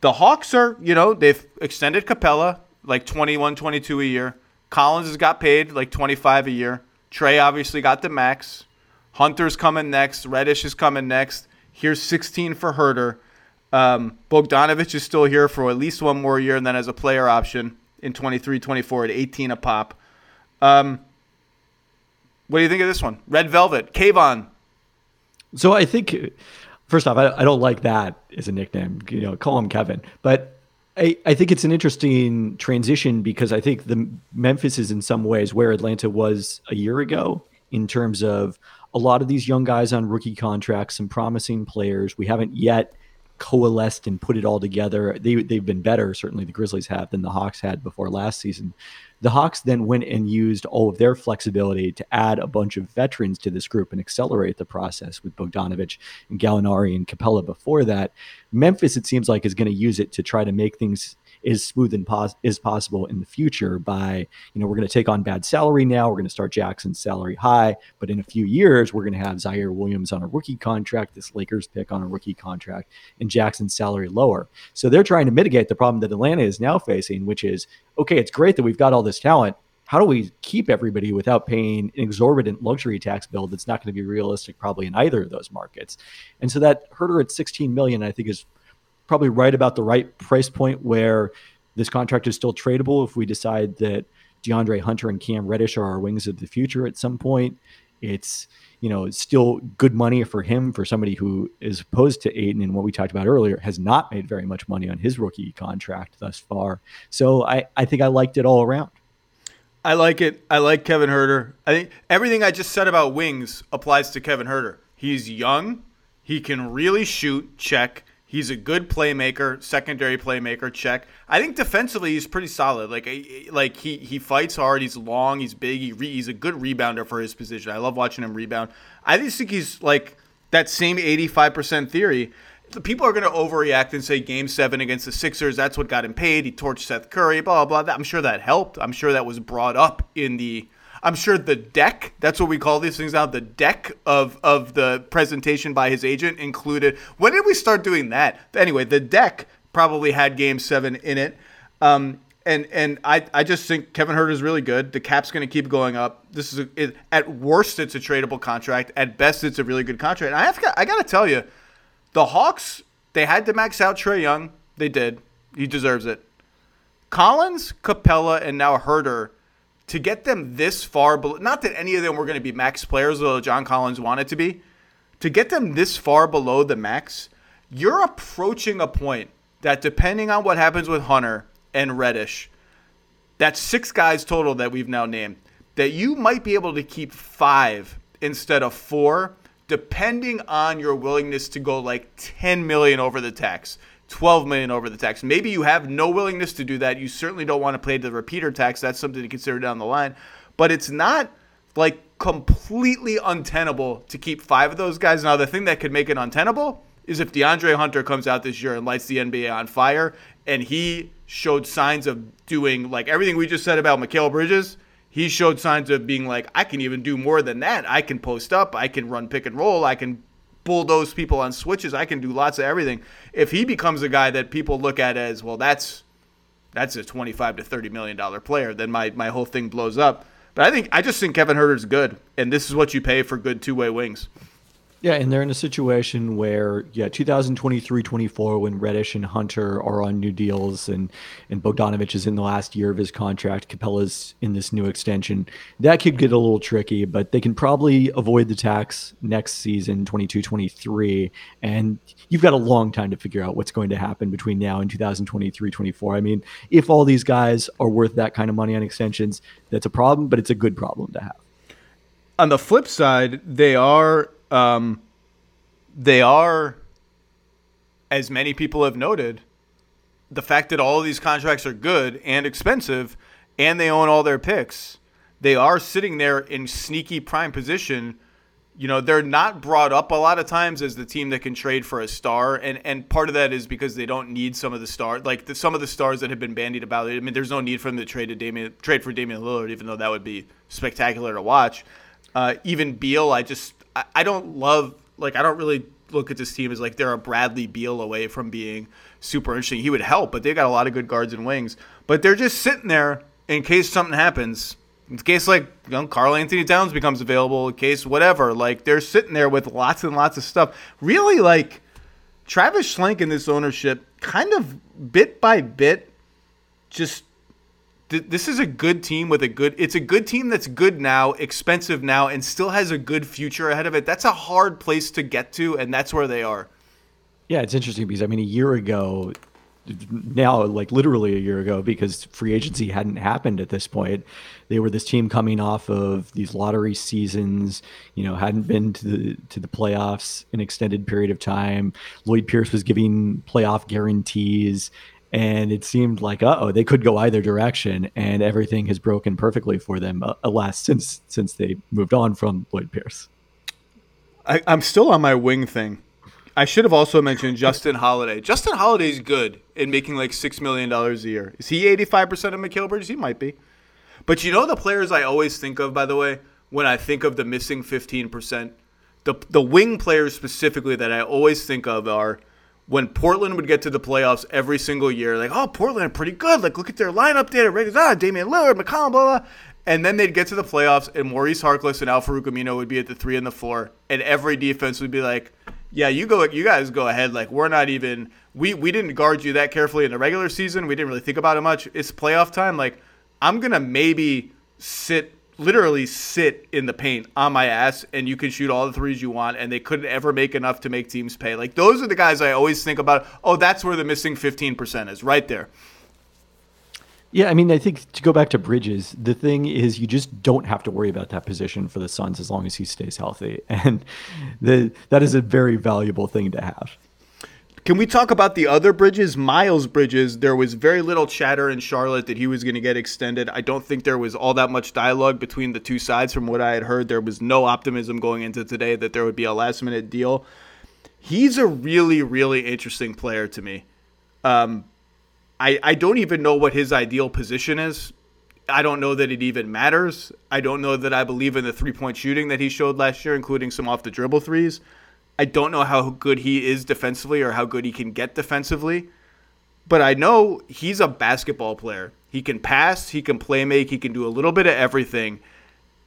the Hawks are, you know, they've extended Capela like 21, 22 a year. Collins has got paid like 25 a year. Trey obviously got the max. Hunter's coming next. Reddish is coming next. Here's 16 for Huerter. Um, Bogdanovich is still here for at least one more year, and then as a player option in 23 24 at 18 a pop. Um, what do you think of this one? Red Velvet, Kayvon. So I think, first off, I, I don't like that as a nickname. You know, call him Kevin. But I, I think it's an interesting transition because I think the Memphis is in some ways where Atlanta was a year ago in terms of a lot of these young guys on rookie contracts, some promising players. We haven't yet coalesced and put it all together. They, they've been better, certainly the Grizzlies have, than the Hawks had before last season. The Hawks then went and used all of their flexibility to add a bunch of veterans to this group and accelerate the process with Bogdanovich and Gallinari and Capela before that. Memphis, it seems like, is going to use it to try to make things as smooth and pos- as possible in the future by, you know, we're going to take on bad salary now. We're going to start Jackson's salary high, but in a few years, we're going to have Ziaire Williams on a rookie contract, this Lakers pick on a rookie contract, and Jackson's salary lower. So they're trying to mitigate the problem that Atlanta is now facing, which is, okay, it's great that we've got all this talent how do we keep everybody without paying an exorbitant luxury tax bill that's not going to be realistic probably in either of those markets and so that Huerter at 16 million i think is probably right about the right price point where this contract is still tradable if we decide that DeAndre Hunter and Cam Reddish are our wings of the future at some point. It's you know still good money for him for somebody who is opposed to Ayton and what we talked about earlier has not made very much money on his rookie contract thus far. So I I think I liked it all around. I like it. I like Kevin Huerter. I think everything I just said about wings applies to Kevin Huerter. He's young. He can really shoot. Check. He's a good playmaker, secondary playmaker. Check. I think defensively he's pretty solid. Like like he he fights hard. He's long. He's big. He re, he's a good rebounder for his position. I love watching him rebound. I just think he's like that same eighty five percent theory. The people are going to overreact and say Game Seven against the Sixers. That's what got him paid. He torched Seth Curry. Blah blah. blah. I'm sure that helped. I'm sure that was brought up in the I'm sure the deck, that's what we call these things now, the deck of, of the presentation by his agent included. When did we start doing that? Anyway, the deck probably had game seven in it. Um, and and I, I just think Kevin Huerter is really good. The cap's going to keep going up. This is a, it, at worst it's a tradable contract. At best it's a really good contract. And I have I got to tell you, the Hawks they had to max out Trae Young. They did. He deserves it. Collins, Capela, and now Huerter to get them this far below, not that any of them were going to be max players, although John Collins wanted to be, to get them this far below the max, you're approaching a point that depending on what happens with Hunter and Reddish, that's six guys total that we've now named, that you might be able to keep five instead of four, depending on your willingness to go like 10 million over the tax. 12 million over the tax. Maybe you have no willingness to do that. You certainly don't want to pay the repeater tax. That's something to consider down the line. But it's not like completely untenable to keep five of those guys. Now, the thing that could make it untenable is if DeAndre Hunter comes out this year and lights the NBA on fire and he showed signs of doing like everything we just said about Mikal Bridges. He showed signs of being like, I can even do more than that. I can post up. I can run pick and roll. I can bulldoze people on switches. I can do lots of everything. If he becomes a guy that people look at as well, that's that's a twenty-five to thirty million dollar player, then my my whole thing blows up. But I think I just think Kevin Huerter's good, and this is what you pay for good two-way wings. Yeah, and they're in a situation where, yeah, 2023 24, when Reddish and Hunter are on new deals and, and Bogdanovich is in the last year of his contract, Capela's in this new extension, that could get a little tricky, but they can probably avoid the tax next season, 22 23. And you've got a long time to figure out what's going to happen between now and 2023 24. I mean, if all these guys are worth that kind of money on extensions, that's a problem, but it's a good problem to have. On the flip side, they are um, they are, as many people have noted, the fact that all of these contracts are good and expensive, and they own all their picks, they are sitting there in sneaky prime position. You know, they're not brought up a lot of times as the team that can trade for a star, and and part of that is because they don't need some of the stars, like the, some of the stars that have been bandied about. I mean, there's no need for them to trade to Damian, trade for Damian Lillard, even though that would be spectacular to watch. Uh, even Beal, I just I, I don't love like I don't really look at this team as like they're a Bradley Beal away from being super interesting. He would help, but they got a lot of good guards and wings. But they're just sitting there in case something happens. In case like you know, Karl-Anthony Towns becomes available, in case whatever. Like they're sitting there with lots and lots of stuff. Really, like Travis Schlenk in this ownership, kind of bit by bit, just this is a good team with a good it's a good team that's good now expensive now and still has a good future ahead of it. That's a hard place to get to and that's where they are. Yeah it's interesting because i mean a year ago now like literally a year ago because free agency hadn't happened at this point they were this team coming off of these lottery seasons you know hadn't been to the to the playoffs an extended period of time. Lloyd pierce was giving playoff guarantees and it seemed like oh they could go either direction and everything has broken perfectly for them uh, alas since since they moved on from lloyd pierce. I, i'm still on my wing thing. I should have also mentioned justin holiday justin holiday's good in making like six million dollars a year. Is he 85% of Mikal Bridges? He might be. But you know the players i always think of by the way when i think of the missing 15% the, the wing players specifically that i always think of are when Portland would get to the playoffs every single year, like, oh, Portland are pretty good. Like, look at their lineup there. Ah, Damian Lillard, McCollum, blah, blah. And then they'd get to the playoffs, and Maurice Harkless and Al-Farouq Aminu would be at the three and the four, and every defense would be like, yeah, you go, you guys go ahead. Like, we're not even, we, we didn't guard you that carefully in the regular season. We didn't really think about it much. It's playoff time. Like, I'm going to maybe sit literally sit in the paint on my ass and you can shoot all the threes you want and they couldn't ever make enough to make teams pay. Like those are the guys I always think about. Oh, that's where the missing 15% is right there. Yeah, I mean, I think to go back to Bridges, the thing is you just don't have to worry about that position for the Suns as long as he stays healthy. And the, that is a very valuable thing to have. Can we talk about the other Bridges? Miles Bridges, there was very little chatter in Charlotte that he was going to get extended. I don't think there was all that much dialogue between the two sides from what I had heard. There was no optimism going into today that there would be a last minute deal. He's a really, really interesting player to me. Um, I, I don't even know what his ideal position is. I don't know that it even matters. I don't know that I believe in the three point shooting that he showed last year, including some off the dribble threes. I don't know how good he is defensively or how good he can get defensively, but I know he's a basketball player. He can pass, he can play make, he can do a little bit of everything.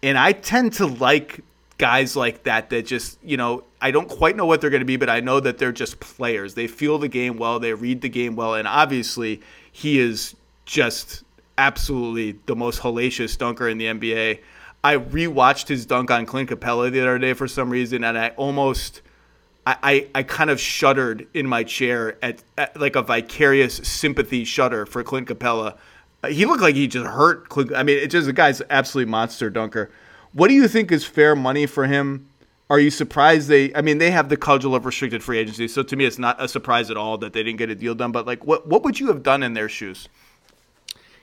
And I tend to like guys like that that just, you know, I don't quite know what they're going to be, but I know that they're just players. They feel the game well, they read the game well, and obviously he is just absolutely the most hellacious dunker in the NBA. I rewatched his dunk on Clint Capela the other day for some reason, and I almost I, I, kind of shuddered in my chair at, at, like a vicarious sympathy shudder for Clint Capela. Uh, he looked like he just hurt Clint. I mean, it just the guy's absolutely monster dunker. What do you think is fair money for him? Are you surprised they? I mean, they have the cudgel of restricted free agency, so to me, it's not a surprise at all that they didn't get a deal done. But like, what what would you have done in their shoes?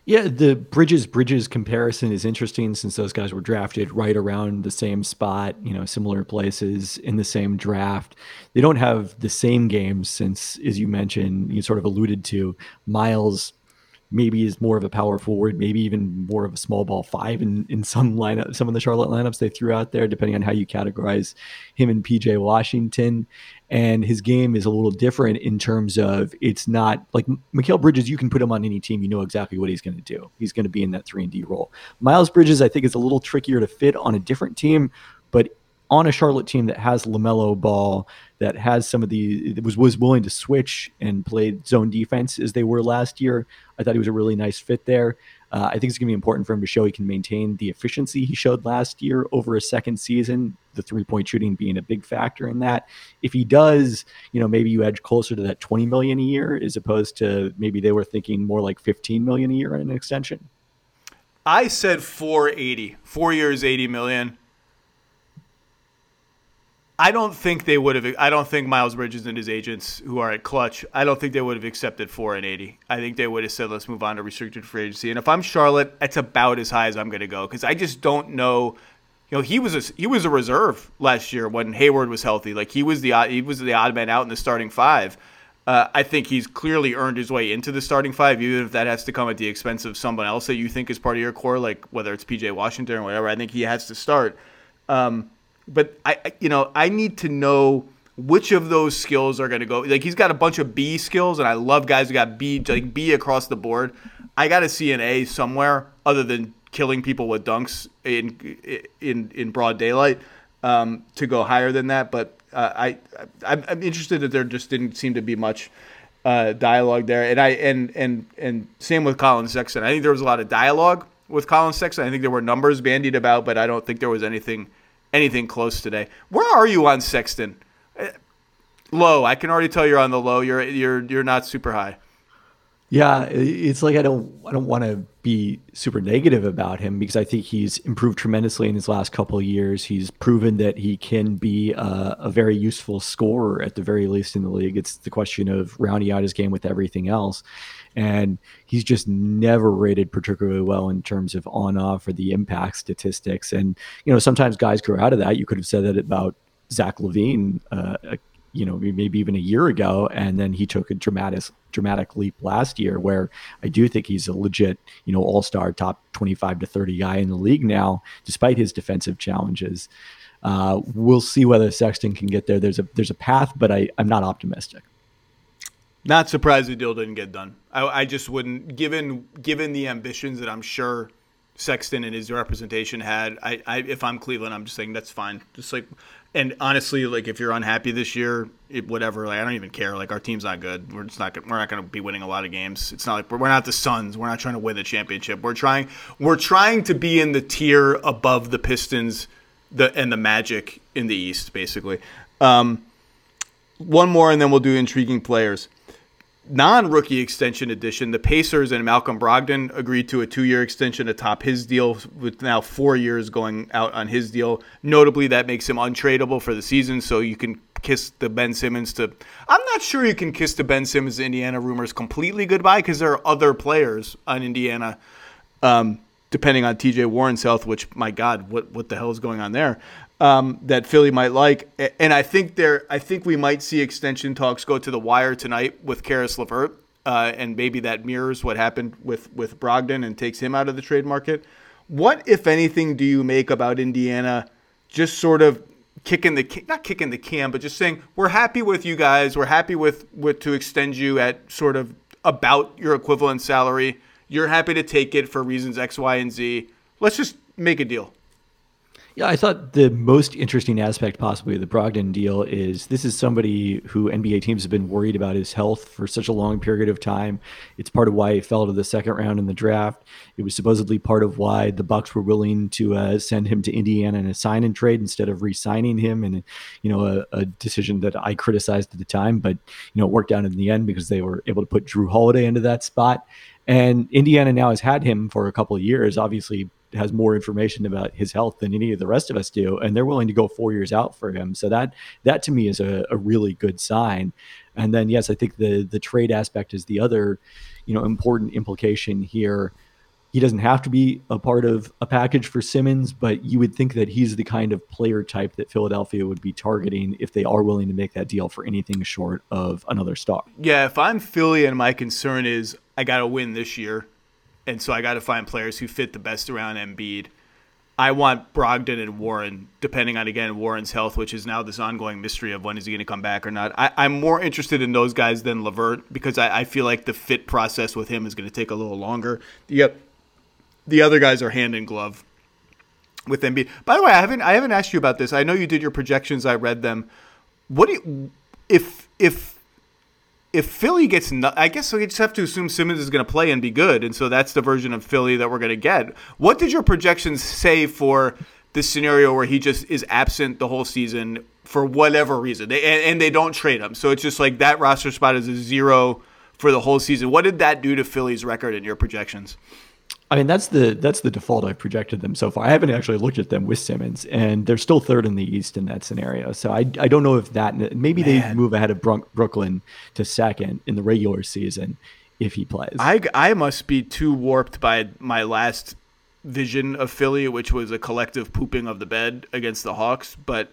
Yeah, the Bridges Bridges comparison is interesting since those guys were drafted right around the same spot, you know, similar places in the same draft. They don't have the same games since, as you mentioned, you sort of alluded to, Miles maybe is more of a power forward, maybe even more of a small ball five in, in some lineup, some of the Charlotte lineups they threw out there, depending on how you categorize him and PJ Washington. And his game is a little different in terms of it's not like Mikal Bridges, you can put him on any team, you know exactly what he's going to do. He's going to be in that three and D role. Miles Bridges, I think, is a little trickier to fit on a different team, but on a Charlotte team that has LaMelo Ball, that has some of the was was willing to switch and play zone defense as they were last year. I thought he was a really nice fit there. Uh, I think it's going to be important for him to show he can maintain the efficiency he showed last year over a second season. The three point shooting being a big factor in that. If he does, you know, maybe you edge closer to that twenty million a year as opposed to maybe they were thinking more like fifteen million a year on an extension. I said 480, four years, 80 million. I don't think they would have. I don't think Miles Bridges and his agents, who are at Clutch, I don't think they would have accepted four and eighty. I think they would have said, "Let's move on to restricted free agency." And if I'm Charlotte, that's about as high as I'm going to go because I just don't know. You know, he was a he was a reserve last year when Hayward was healthy. Like he was the he was the odd man out in the starting five. Uh, I think he's clearly earned his way into the starting five, even if that has to come at the expense of someone else that you think is part of your core, like whether it's PJ Washington or whatever. I think he has to start. Um, but I, you know, I need to know which of those skills are going to go. Like he's got a bunch of B skills, and I love guys who got B, like B across the board. I got to see an A somewhere other than killing people with dunks in in in broad daylight um, to go higher than that. But uh, I I'm interested that there just didn't seem to be much. Uh, dialogue there, and I and and and same with Collin Sexton. I think there was a lot of dialogue with Collin Sexton. I think there were numbers bandied about, but I don't think there was anything anything close today. Where are you on Sexton? Uh, low. I can already tell you're on the low. You're you're you're not super high. Yeah, it's like I don't I don't want to be super negative about him because I think he's improved tremendously in his last couple of years. He's proven that he can be a, a, very useful scorer at the very least in the league. It's the question of rounding out his game with everything else, and he's just never rated particularly well in terms of on off or the impact statistics. And you know sometimes guys grow out of that. You could have said that about Zach LaVine, uh, you know maybe even a year ago and then he took a dramatic dramatic leap last year where I do think he's a legit you know all-star top 25 to 30 guy in the league now despite his defensive challenges uh, we'll see whether Sexton can get there there's a there's a path but I, I'm not optimistic not surprised the deal didn't get done I, I just wouldn't given given the ambitions that I'm sure Sexton and his representation had. I, I, if I'm Cleveland, I'm just saying that's fine. Just like and honestly, like if you're unhappy this year, it, whatever, like I don't even care. Like our team's not good. We're just not. We're not going to be winning a lot of games. It's not like we're, we're not the Suns. We're not trying to win the championship. We're trying. We're trying to be in the tier above the Pistons, the and the Magic in the East, basically. Um, one more, and then we'll do intriguing players non rookie extension edition, the Pacers and Malcolm Brogdon agreed to a two year extension atop his deal, with now four years going out on his deal. Notably, that makes him untradeable for the season, so you can kiss the Ben Simmons to. I'm not sure you can kiss the Ben Simmons Indiana rumors completely goodbye because there are other players on Indiana. Um, depending on TJ Warren's health, which my God, what what the hell is going on there? Um, that Philly might like, and I think there, I think we might see extension talks go to the wire tonight with Caris LeVert, uh, and maybe that mirrors what happened with with Brogdon and takes him out of the trade market. What, if anything, do you make about Indiana? Just sort of kicking the not kicking the can, but just saying we're happy with you guys. We're happy with with to extend you at sort of about your equivalent salary. You're happy to take it for reasons X, Y, and Z. Let's just make a deal. Yeah, I thought the most interesting aspect possibly of the Brogdon deal is this is somebody who NBA teams have been worried about his health for such a long period of time. It's part of why he fell to the second round in the draft. It was supposedly part of why the Bucks were willing to uh, send him to Indiana in a sign and trade instead of re-signing him, and you know a, a, decision that I criticized at the time, but you know it worked out in the end because they were able to put Jrue Holiday into that spot. And Indiana now has had him for a couple of years, obviously has more information about his health than any of the rest of us do, and they're willing to go four years out for him. So that that to me is a, a really good sign. And then yes, I think the the trade aspect is the other, you know, important implication here. He doesn't have to be a part of a package for Simmons, but you would think that he's the kind of player type that Philadelphia would be targeting if they are willing to make that deal for anything short of another star. Yeah, if I'm Philly and my concern is I got to win this year, and so I got to find players who fit the best around Embiid. I want Brogdon and Warren, depending on again Warren's health, which is now this ongoing mystery of when is he going to come back or not. I, am more interested in those guys than LeVert because I, I, feel like the fit process with him is going to take a little longer. Yep, uh, the other guys are hand in glove with Embiid. By the way, I haven't I haven't asked you about this. I know you did your projections. I read them. What do you, if if if Philly gets, I guess we just have to assume Simmons is going to play and be good, and so that's the version of Philly that we're going to get. What did your projections say for this scenario where he just is absent the whole season for whatever reason, they, and, and they don't trade him? So it's just like that roster spot is a zero for the whole season. What did that do to Philly's record in your projections? I mean, that's the that's the default I've projected them so far. I haven't actually looked at them with Simmons, and they're still third in the East in that scenario. So I, I don't know if that maybe Man. they move ahead of Brooklyn to second in the regular season if he plays. I I must be too warped by my last vision of Philly, which was a collective pooping of the bed against the Hawks, but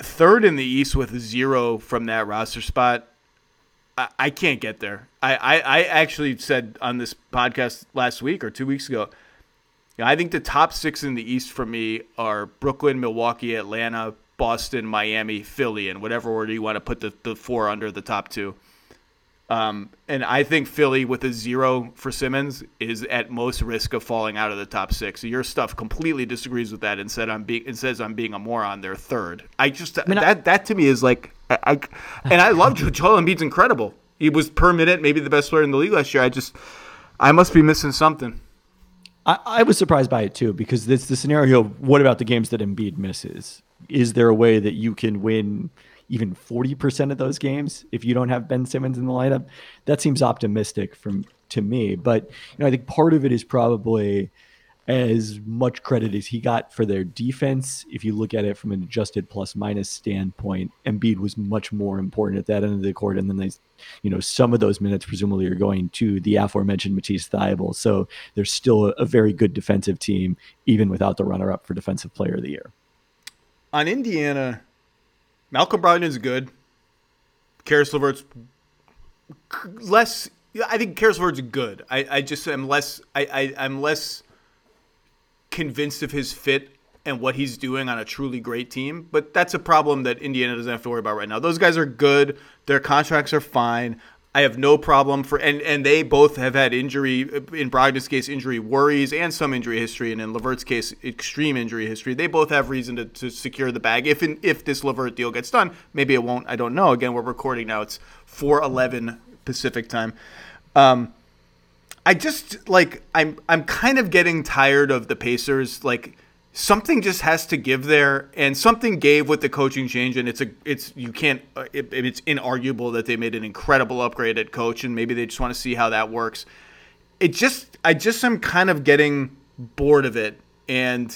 third in the East with zero from that roster spot I, I can't get there. I, I, I actually said on this podcast last week or two weeks ago, you know, I think the top six in the East for me are Brooklyn, Milwaukee, Atlanta, Boston, Miami, Philly, and whatever order you want to put the, the four under the top two. Um, and I think Philly with a zero for Simmons is at most risk of falling out of the top six. So your stuff completely disagrees with that and said I'm being and says I'm being a moron. They're third. I just I mean, that I, that to me is like I, and I love Joel Embiid's incredible. He was per minute maybe the best player in the league last year. I just I must be missing something. I, I was surprised by it too because it's the scenario. Of What about the games that Embiid misses? Is there a way that you can win? even 40% of those games if you don't have Ben Simmons in the lineup. That seems optimistic from to me, but you know, I think part of it is probably as much credit as he got for their defense. If you look at it from an adjusted plus minus standpoint, Embiid was much more important at that end of the court. And then they, you know, some of those minutes presumably are going to the aforementioned Matisse Thybulle. So there's still a, very good defensive team, even without the runner up for defensive player of the year. On Indiana, Malcolm Brogdon's good. Caris LeVert's less. I think Caris LeVert's good. I, I just am less. I, I I'm less convinced of his fit and what he's doing on a truly great team. But that's a problem that Indiana doesn't have to worry about right now. Those guys are good. Their contracts are fine. I have no problem for and and they both have had injury in Brogdon's case injury worries and some injury history and in LeVert's case extreme injury history. They both have reason to, to secure the bag if if this Lavert deal gets done. Maybe it won't. I don't know. Again, we're recording now. It's 4:11 Pacific time. Um, I just like I'm I'm kind of getting tired of the Pacers like something just has to give there and something gave with the coaching change and it's a it's you can't uh, it, it's inarguable that they made an incredible upgrade at coach and maybe they just want to see how that works. It just i just am kind of getting bored of it and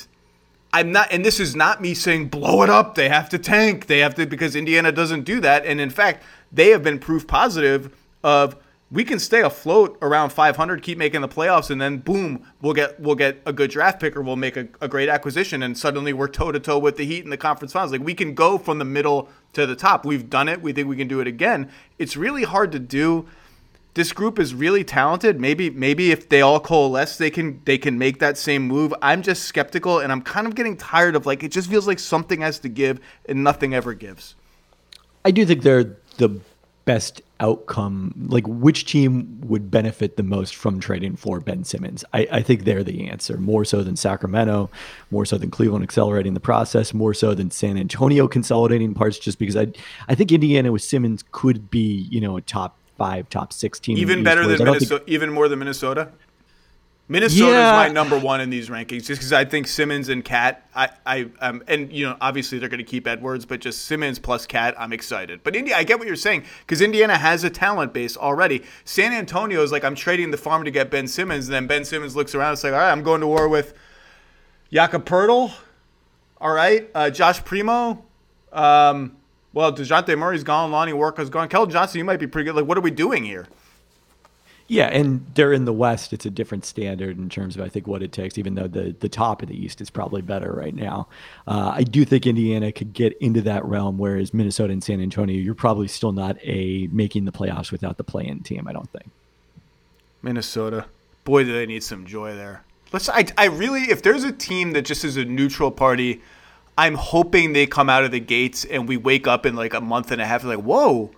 i'm not and this is not me saying blow it up they have to tank they have to because indiana doesn't do that and in fact they have been proof positive of we can stay afloat around 500, keep making the playoffs, and then boom, we'll get we'll get a good draft pick or we'll make a, a great acquisition, and suddenly we're toe to toe with the Heat in the conference finals. Like we can go from the middle to the top. We've done it. We think we can do it again. It's really hard to do. This group is really talented. Maybe maybe if they all coalesce, they can they can make that same move. I'm just skeptical, and I'm kind of getting tired of like it just feels like something has to give and nothing ever gives. I do think they're the best outcome like which team would benefit the most from trading for ben simmons? I, I, think they're the answer more so than sacramento more so than cleveland accelerating the process more so than san antonio consolidating parts just because i i think indiana with simmons could be you know a top five top six team even better than minnesota think, even more than minnesota Minnesota yeah. is my number one in these rankings, just because I think Simmons and KAT. I, I, um, and you know, obviously they're going to keep Edwards, but just Simmons plus KAT, I'm excited. But India, I get what you're saying because Indiana has a talent base already. San Antonio is like I'm trading the farm to get Ben Simmons, and then Ben Simmons looks around, it's like, all right, I'm going to war with Jakob Poeltl. All right, uh, Josh Primo. Um, well, Dejounte Murray's gone, Lonnie Walker's gone. Keldon Johnson, you might be pretty good. Like, what are we doing here? Yeah, and they're in the West. It's a different standard in terms of I think what it takes. Even though the the top of the East is probably better right now, uh, I do think Indiana could get into that realm. Whereas Minnesota and San Antonio, you're probably still not a making the playoffs without the play-in team. I don't think. Minnesota, boy, do they need some joy there. Let's. I, I really, if there's a team that just is a neutral party, I'm hoping they come out of the gates and we wake up in like a month and a half, like, whoa,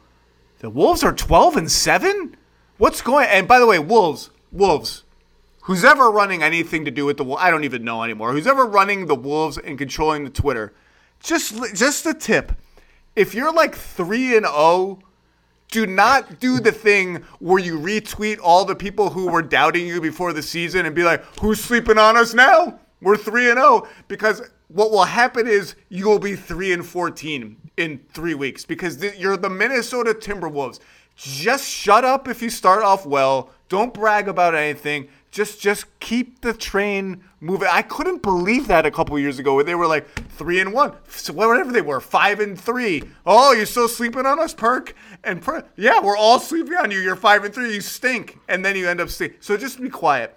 the Wolves are 12 and seven What's going? And by the way, Wolves, Wolves, who's ever running anything to do with the I don't even know anymore. Who's ever running the Wolves and controlling the Twitter? Just, just a tip. If you're like three and zero, oh, do not do the thing where you retweet all the people who were doubting you before the season and be like, "Who's sleeping on us now? We're three and zero." Because what will happen is you will be three and fourteen in three weeks because you're the Minnesota Timberwolves. Just shut up if you start off well. Don't brag about anything. just just keep the train moving. I couldn't believe that a couple years ago when they were like three and one, so whatever they were, five and three. Oh, you're still sleeping on us, Perk? And per- yeah, we're all sleeping on you. You're five and three. You stink, and then you end up. So just be quiet.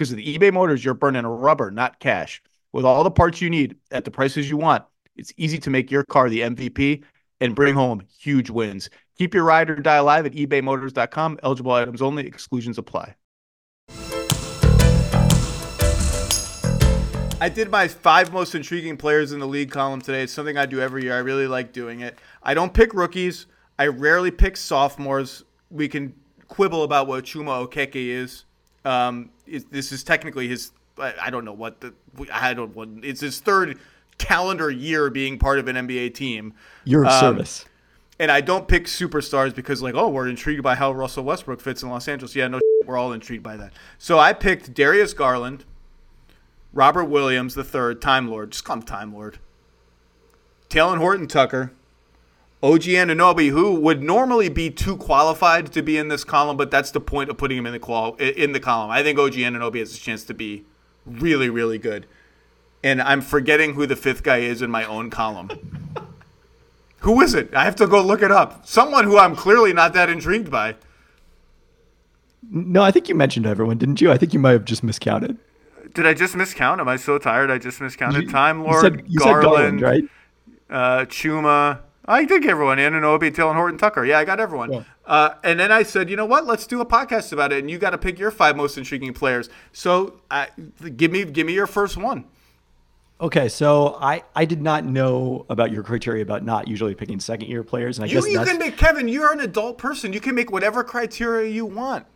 because of the eBay Motors, you're burning rubber, not cash. With all the parts you need at the prices you want, it's easy to make your car the MVP and bring home huge wins. Keep your ride or die alive at ebaymotors.com. Eligible items only, exclusions apply. I did my five most intriguing players in the league column today. It's something I do every year. I really like doing it. I don't pick rookies. I rarely pick sophomores. We can quibble about what Chuma Okeke is. Um, is, this is technically his. I, don't know what the. I don't. What, it's his third calendar year being part of an NBA team. You're of um, service. And I don't pick superstars because, like, oh, we're intrigued by how Russell Westbrook fits in Los Angeles. Yeah, no, we're all intrigued by that. So I picked Darius Garland, Robert Williams the third, Time Lord. Just call him Time Lord. Talen Horton Tucker, OG Anunoby, who would normally be too qualified to be in this column, but that's the point of putting him in the qual in the column. I think OG Anunoby has a chance to be really, really good. And I'm forgetting who the fifth guy is in my own column. who is it? I have to go look it up. Someone who I'm clearly not that intrigued by. No, I think you mentioned everyone, didn't you? I think you might have just miscounted. Did I just miscount? Am I so tired? I just miscounted. You, Time Lord, you said, you Garland, Garland, right? Uh, Chuma. I did get everyone. Anunoby, Talen Horton Tucker. Yeah, I got everyone. Yeah. Uh, and then I said, you know what? Let's do a podcast about it. And you got to pick your five most intriguing players. So uh, give me give me your first one. Okay, so I, I did not know about your criteria about not usually picking second year players, and I you, guess you can make Kevin. You're an adult person. You can make whatever criteria you want.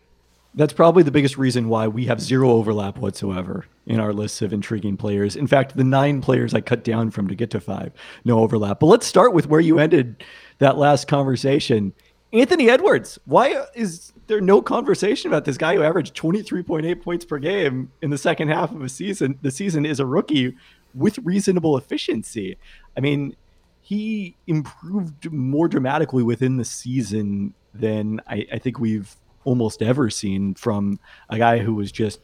That's probably the biggest reason why we have zero overlap whatsoever in our lists of intriguing players. In fact, the nine players I cut down from to get to five, no overlap. But let's start with where you ended that last conversation. Anthony Edwards, why is there no conversation about this guy who averaged 23.8 points per game in the second half of a season? The season is a rookie with reasonable efficiency. I mean, he improved more dramatically within the season than I, I think we've almost ever seen from a guy who was just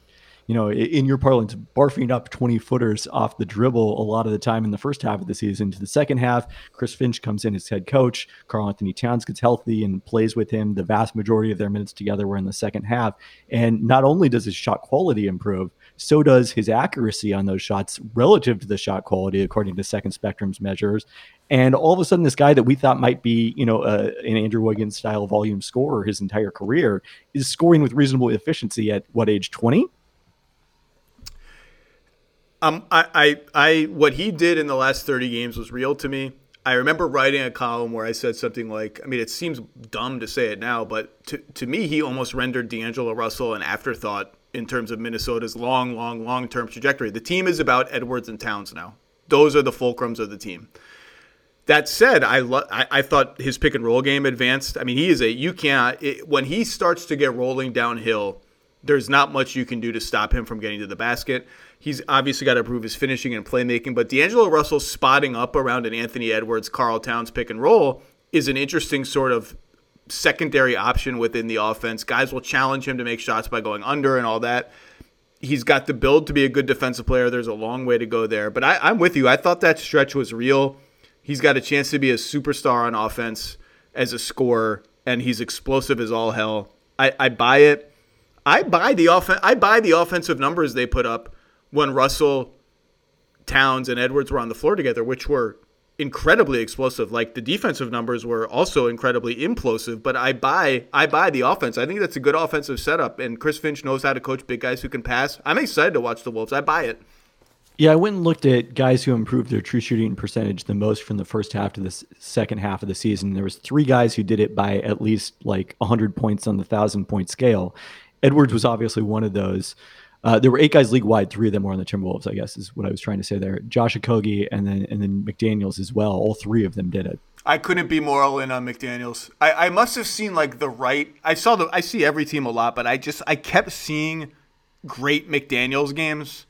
you know, in your parlance, barfing up 20 footers off the dribble a lot of the time in the first half of the season. To the second half, Chris Finch comes in as head coach. Karl-Anthony Towns gets healthy and plays with him. The vast majority of their minutes together were in the second half. And not only does his shot quality improve, so does his accuracy on those shots relative to the shot quality, according to Second Spectrum's measures. And all of a sudden, this guy that we thought might be, you know, uh, an Andrew Wiggins style volume scorer his entire career is scoring with reasonable efficiency at what age, 20? Um, I, I, I, what he did in the last 30 games was real to me. I remember writing a column where I said something like, I mean, it seems dumb to say it now, but to, to me, he almost rendered D'Angelo Russell an afterthought in terms of Minnesota's long, long, long term trajectory. The team is about Edwards and Towns now. Those are the fulcrums of the team. That said, I, lo- I, I thought his pick and roll game advanced. I mean, he is a you can't it, when he starts to get rolling downhill there's not much you can do to stop him from getting to the basket. He's obviously got to improve his finishing and playmaking, but D'Angelo Russell spotting up around an Anthony Edwards, Karl Towns pick and roll is an interesting sort of secondary option within the offense. Guys will challenge him to make shots by going under and all that. He's got the build to be a good defensive player. There's a long way to go there. But I, I'm with you. I thought that stretch was real. He's got a chance to be a superstar on offense as a scorer, and he's explosive as all hell. I, I buy it. I buy the off- I buy the offensive numbers they put up when Russell, Towns, and Edwards were on the floor together, which were incredibly explosive. Like the defensive numbers were also incredibly implosive, but I buy I buy the offense. I think that's a good offensive setup and Chris Finch knows how to coach big guys who can pass. I'm excited to watch the Wolves. I buy it. Yeah, I went and looked at guys who improved their true shooting percentage the most from the first half to the second half of the season. There was three guys who did it by at least like 100 points on the 1000 point scale. Edwards was obviously one of those. Uh, there were eight guys league wide. Three of them were on the Timberwolves. I guess is what I was trying to say there. Josh Okogie and then and then McDaniels as well. All three of them did it. I couldn't be more all in on McDaniels. I, I must have seen like the right. I saw the. I see every team a lot, but I just I kept seeing great McDaniels games,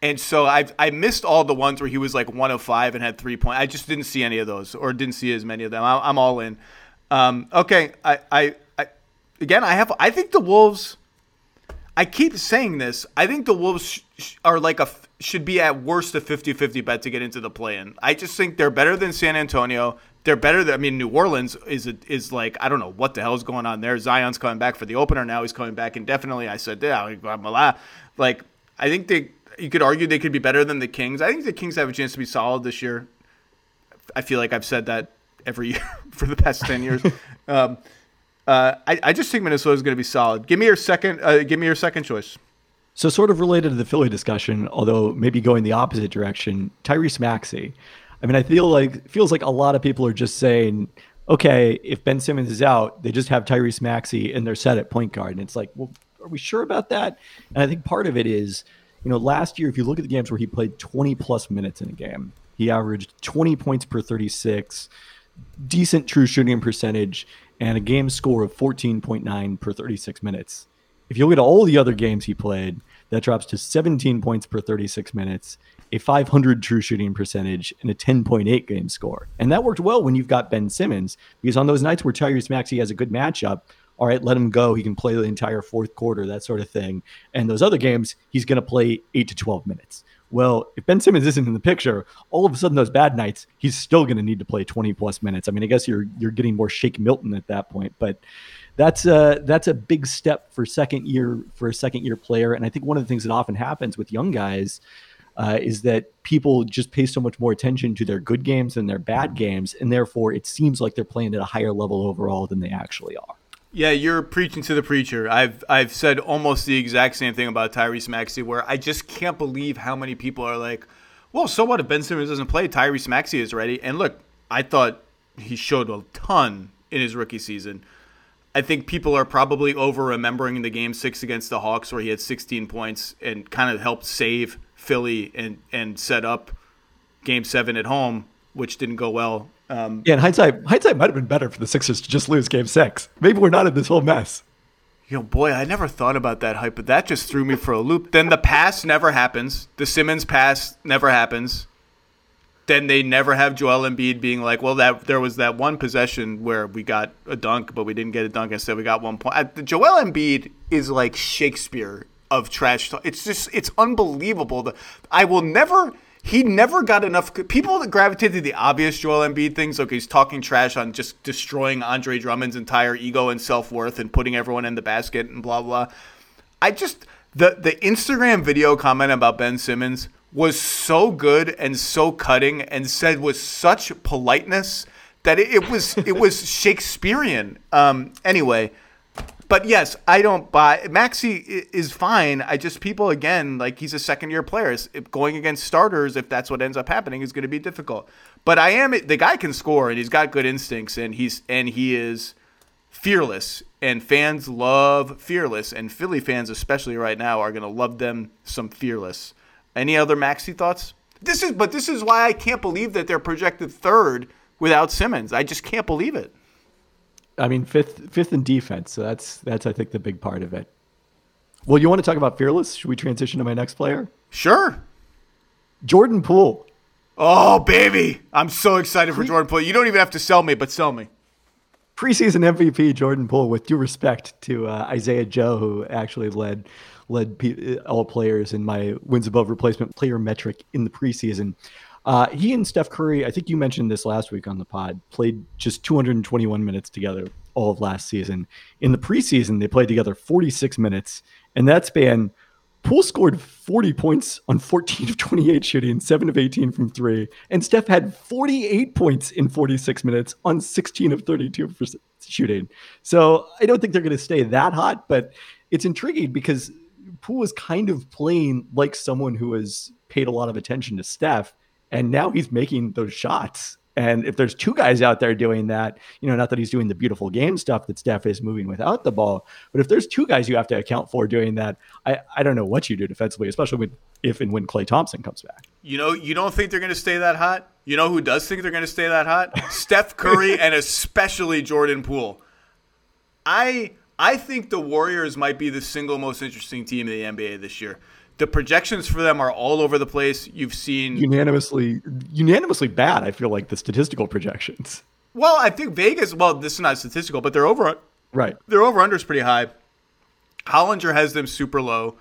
and so I I missed all the ones where he was like one of five and had three points. I just didn't see any of those, or didn't see as many of them. I, am all in. Um, okay, I, I I again I have I think the Wolves I keep saying this. I think the Wolves sh- sh- are like a should be at worst a 50-50 bet to get into the play-in. I just think they're better than San Antonio. They're better than I mean New Orleans is a, is like I don't know what the hell is going on there. Zion's coming back for the opener now. He's coming back indefinitely. I said, yeah, like I think they you could argue they could be better than the Kings. I think the Kings have a chance to be solid this year. I feel like I've said that every year for the past 10 years. Um, uh, I, I just think Minnesota is going to be solid. Give me your second. Uh, give me your second choice. So, sort of related to the Philly discussion, although maybe going the opposite direction, Tyrese Maxey. I mean, I feel like feels like a lot of people are just saying, okay, if Ben Simmons is out, they just have Tyrese Maxey and they're set at point guard, and it's like, well, are we sure about that? And I think part of it is, you know, last year, if you look at the games where he played 20 plus minutes in a game, he averaged 20 points per 36, decent true shooting percentage, and a game score of 14.9 per 36 minutes. If you look at all the other games he played, that drops to 17 points per 36 minutes, a 500 true shooting percentage, and a 10.8 game score. And that worked well when you've got Ben Simmons, because on those nights where Tyrese Maxey has a good matchup, all right, let him go. He can play the entire fourth quarter, that sort of thing. And those other games, he's going to play 8 to 12 minutes. Well, if Ben Simmons isn't in the picture, all of a sudden those bad nights, he's still going to need to play 20 plus minutes. I mean, I guess you're you're getting more Shake Milton at that point, but that's a that's a big step for second year for a second year player. And I think one of the things that often happens with young guys uh, is that people just pay so much more attention to their good games than their bad games, and therefore it seems like they're playing at a higher level overall than they actually are. Yeah, you're preaching to the preacher. I've I've said almost the exact same thing about Tyrese Maxey, where I just can't believe how many people are like, "Well, so what if Ben Simmons doesn't play? Tyrese Maxey is ready." And look, I thought he showed a ton in his rookie season. I think people are probably over remembering the game six against the Hawks, where he had 16 points and kind of helped save Philly and and set up Game Seven at home, which didn't go well um, yeah, in hindsight, hindsight might have been better for the Sixers to just lose Game Six. Maybe we're not in this whole mess. You know, boy, I never thought about that hype, but that just threw me for a loop. Then the pass never happens. The Simmons pass never happens. Then they never have Joel Embiid being like, "Well, that there was that one possession where we got a dunk, but we didn't get a dunk. Instead, we got one point." Joel Embiid is like Shakespeare of trash talk. It's just, it's unbelievable. I will never he never got enough people that gravitated to the obvious Joel Embiid things. Okay, he's talking trash on just destroying Andre Drummond's entire ego and self worth and putting everyone in the basket and blah blah. I just the the Instagram video comment about Ben Simmons was so good and so cutting and said with such politeness that it, it was it was Shakespearean. Um, anyway, but yes, I don't buy Maxey is fine. I just people again like he's a second year player. Going against starters, if that's what ends up happening, is going to be difficult. But I am the guy can score and he's got good instincts and he's and he is fearless and fans love fearless and Philly fans especially right now are going to love them some fearless. Any other Maxey thoughts? This is but this is why I can't believe that they're projected third without Simmons. I just can't believe it. I mean, fifth fifth in defense. So that's that's I think the big part of it. Well, you want to talk about fearless? Should we transition to my next player? Sure. Jordan Poole. Oh, baby. I'm so excited for Jordan Poole. You don't even have to sell me, but sell me. Preseason MVP Jordan Poole, with due respect to uh, Isaiah Joe, who actually led led P- all players in my wins above replacement player metric in the preseason. Uh, he and Steph Curry, I think you mentioned this last week on the pod, played just 221 minutes together all of last season. In the preseason, they played together 46 minutes, and that span, Poole scored 40 points on 14 of 28 shooting, 7 of 18 from three, and Steph had 48 points in 46 minutes on 16 of 32 for shooting. So I don't think they're going to stay that hot, but it's intriguing because Poole is kind of playing like someone who has paid a lot of attention to Steph, and now he's making those shots. And if there's two guys out there doing that, you know, not that he's doing the beautiful game stuff that Steph is moving without the ball, but if there's two guys you have to account for doing that, I, I don't know what you do defensively, especially when, if and when Klay Thompson comes back. You know, you don't think they're going to stay that hot? You know who does think they're going to stay that hot? Steph Curry and especially Jordan Poole. I I think the Warriors might be the single most interesting team in the NBA this year the projections for them are all over the place. You've seen unanimously unanimously bad. I feel like the statistical projections. Well, I think Vegas. Well, this is not statistical, but they're over. Right. Their over under is pretty high. Hollinger has them super low.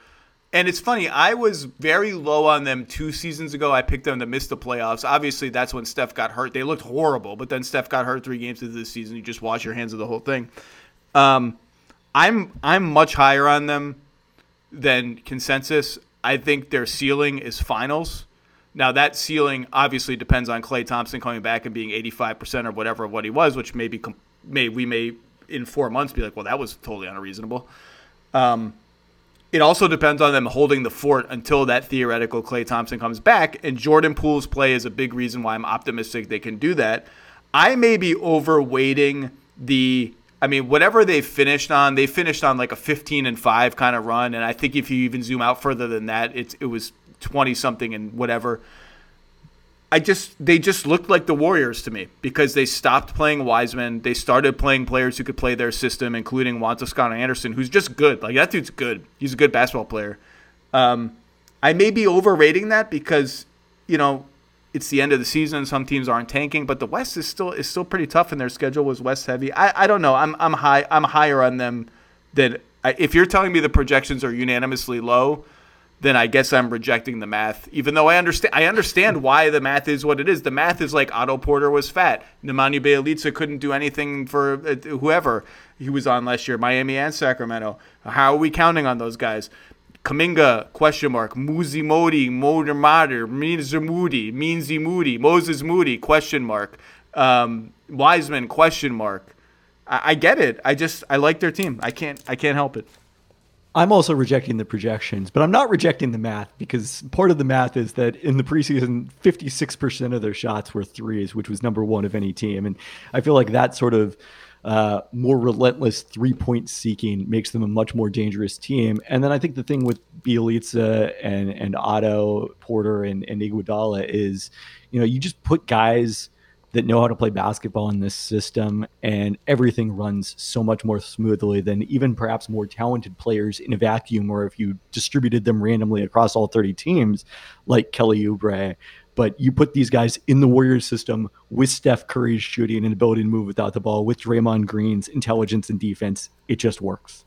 And it's funny, I was very low on them two seasons ago. I picked them to miss the playoffs. Obviously, that's when Steph got hurt. They looked horrible, but then Steph got hurt three games into the season. You just wash your hands of the whole thing. Um, I'm I'm much higher on them than consensus. I think their ceiling is finals. Now that ceiling obviously depends on Klay Thompson coming back and being 85% or whatever of what he was, which maybe may we may in four months be like, well, that was totally unreasonable. Um, it also depends on them holding the fort until that theoretical Klay Thompson comes back. And Jordan Poole's play is a big reason why I'm optimistic they can do that. I may be overweighting the I mean, whatever they finished on, they finished on like a 15 and 5 kind of run. And I think if you even zoom out further than that, it's, it was 20 something and whatever. I just, they just looked like the Warriors to me because they stopped playing Wiseman. They started playing players who could play their system, including Juan Toscano Anderson, who's just good. Like, that dude's good. He's a good basketball player. Um, I may be overrating that because, you know, it's the end of the season. Some teams aren't tanking, but the West is still is still pretty tough, and their schedule was West heavy. I, I don't know. I'm I'm high. I'm higher on them than if you're telling me the projections are unanimously low. Then I guess I'm rejecting the math, even though I understand. I understand why the math is what it is. The math is like Otto Porter was fat. Nemanja Bjelica couldn't do anything for uh, whoever he was on last year, Miami and Sacramento. How are we counting on those guys? Kuminga, question mark. Muzi Modi, Moder Mater, Minzer Moody, Meansy Moody, Moses Moody, question mark. Um, Wiseman, question mark. I, I get it. I just I like their team. I can't I can't help it. I'm also rejecting the projections, but I'm not rejecting the math because part of the math is that in the preseason, 56% of their shots were threes, which was number one of any team. And I feel like that sort of uh, more relentless three point seeking makes them a much more dangerous team. And then I think the thing with Bjelica and and Otto Porter and, and Iguodala is, you know, you just put guys that know how to play basketball in this system and everything runs so much more smoothly than even perhaps more talented players in a vacuum or if you distributed them randomly across all 30 teams like Kelly Oubre but you put these guys in the Warriors system with Steph Curry's shooting and ability to move without the ball, with Draymond Green's intelligence and defense, it just works.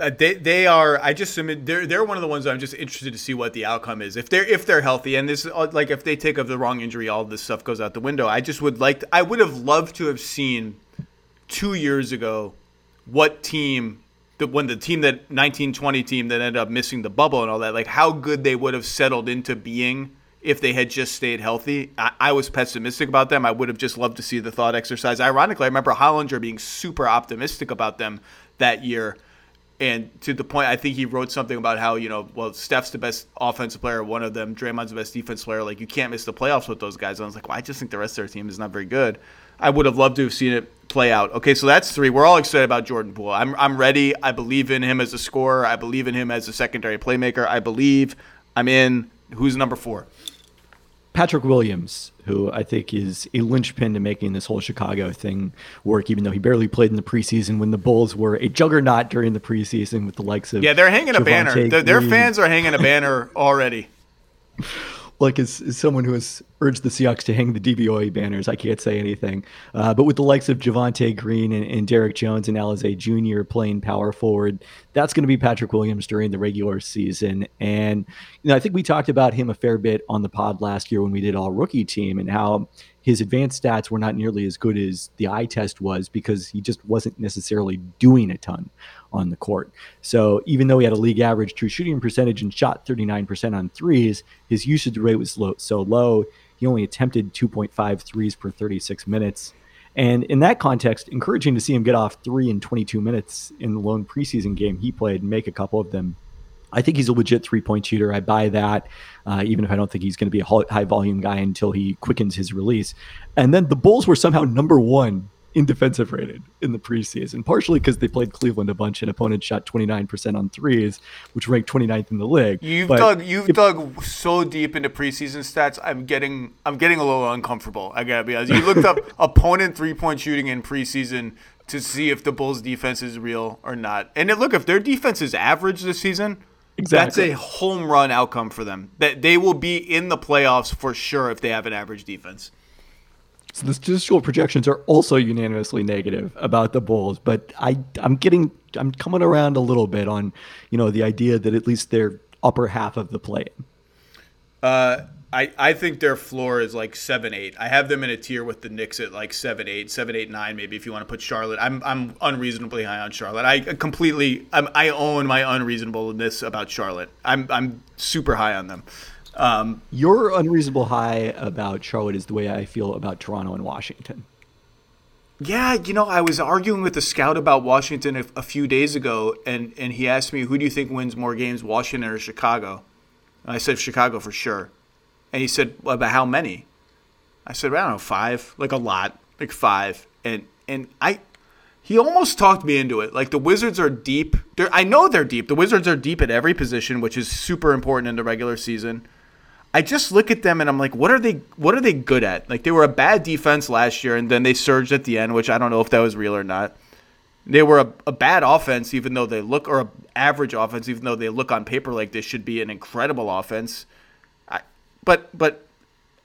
Uh, they they are. I just they're they're one of the ones I'm just interested to see what the outcome is if they're if they're healthy and this uh, like if they take of the wrong injury, all this stuff goes out the window. I just would like to, I would have loved to have seen two years ago what team the when the team that 1920 team that ended up missing the bubble and all that, like how good they would have settled into being if they had just stayed healthy. I, I, was pessimistic about them. I would have just loved to see the thought exercise. Ironically, I remember Hollinger being super optimistic about them that year. And to the point, I think he wrote something about how, you know, well, Steph's the best offensive player, one of them. Draymond's the best defense player. Like, you can't miss the playoffs with those guys. And I was like, well, I just think the rest of their team is not very good. I would have loved to have seen it play out. Okay, so that's three. We're all excited about Jordan Poole. I'm, I'm ready. I believe in him as a scorer. I believe in him as a secondary playmaker. I believe I'm in. Who's number four? Patrick Williams, who I think is a linchpin to making this whole Chicago thing work, even though he barely played in the preseason when the Bulls were a juggernaut during the preseason with the likes of. Yeah, they're hanging a banner. Their, their fans are hanging a banner already. like as, as, someone who has urged the Seahawks to hang the DVOA banners, I can't say anything. Uh, but with the likes of Javonte Green and, and Derrick Jones and Alize Jr. playing power forward, that's going to be Patrick Williams during the regular season. And you know, I think we talked about him a fair bit on the pod last year when we did all rookie team and how his advanced stats were not nearly as good as the eye test was because he just wasn't necessarily doing a ton on the court. So even though he had a league average true shooting percentage and shot 39% on threes, his usage rate was low, so low. He only attempted 2.5 threes per 36 minutes. And in that context, encouraging to see him get off three in 22 minutes in the lone preseason game he played and make a couple of them I think he's a legit three point shooter. I buy that, uh, even if I don't think he's going to be a high volume guy until he quickens his release. And then the Bulls were somehow number one in defensive rated in the preseason, partially because they played Cleveland a bunch and opponents shot 29% on threes, which ranked 29th in the league. You've but dug you've if, dug so deep into preseason stats. I'm getting I'm getting a little uncomfortable. I gotta be honest. You looked up opponent three point shooting in preseason to see if the Bulls defense is real or not. And look, if their defense is average this season, Exactly. That's a home run outcome for them. That they will be in the playoffs for sure if they have an average defense. So the statistical projections are also unanimously negative about the Bulls, but I I'm getting I'm coming around a little bit on, you know, the idea that at least they're upper half of the play. Uh I, I think their floor is like seven eight. I have them in a tier with the Knicks at like seven eight, seven eight nine maybe if you want to put Charlotte. I'm I'm unreasonably high on Charlotte. I completely I'm, I own my unreasonableness about Charlotte. I'm I'm super high on them. Um, Your unreasonable high about Charlotte is the way I feel about Toronto and Washington. Yeah, you know, I was arguing with the scout about Washington a, a few days ago, and and he asked me, "Who do you think wins more games, Washington or Chicago?" And I said Chicago for sure. And he said, well, about how many? I said, I don't know, five, like a lot, like five. And and I, he almost talked me into it. Like the Wizards are deep. They're, I know they're deep. The Wizards are deep at every position, which is super important in the regular season. I just look at them and I'm like, what are they? What are they good at? Like they were a bad defense last year, and then they surged at the end, which I don't know if that was real or not. They were a, a bad offense, even though they look, or average offense, even though they look on paper like this should be an incredible offense. But but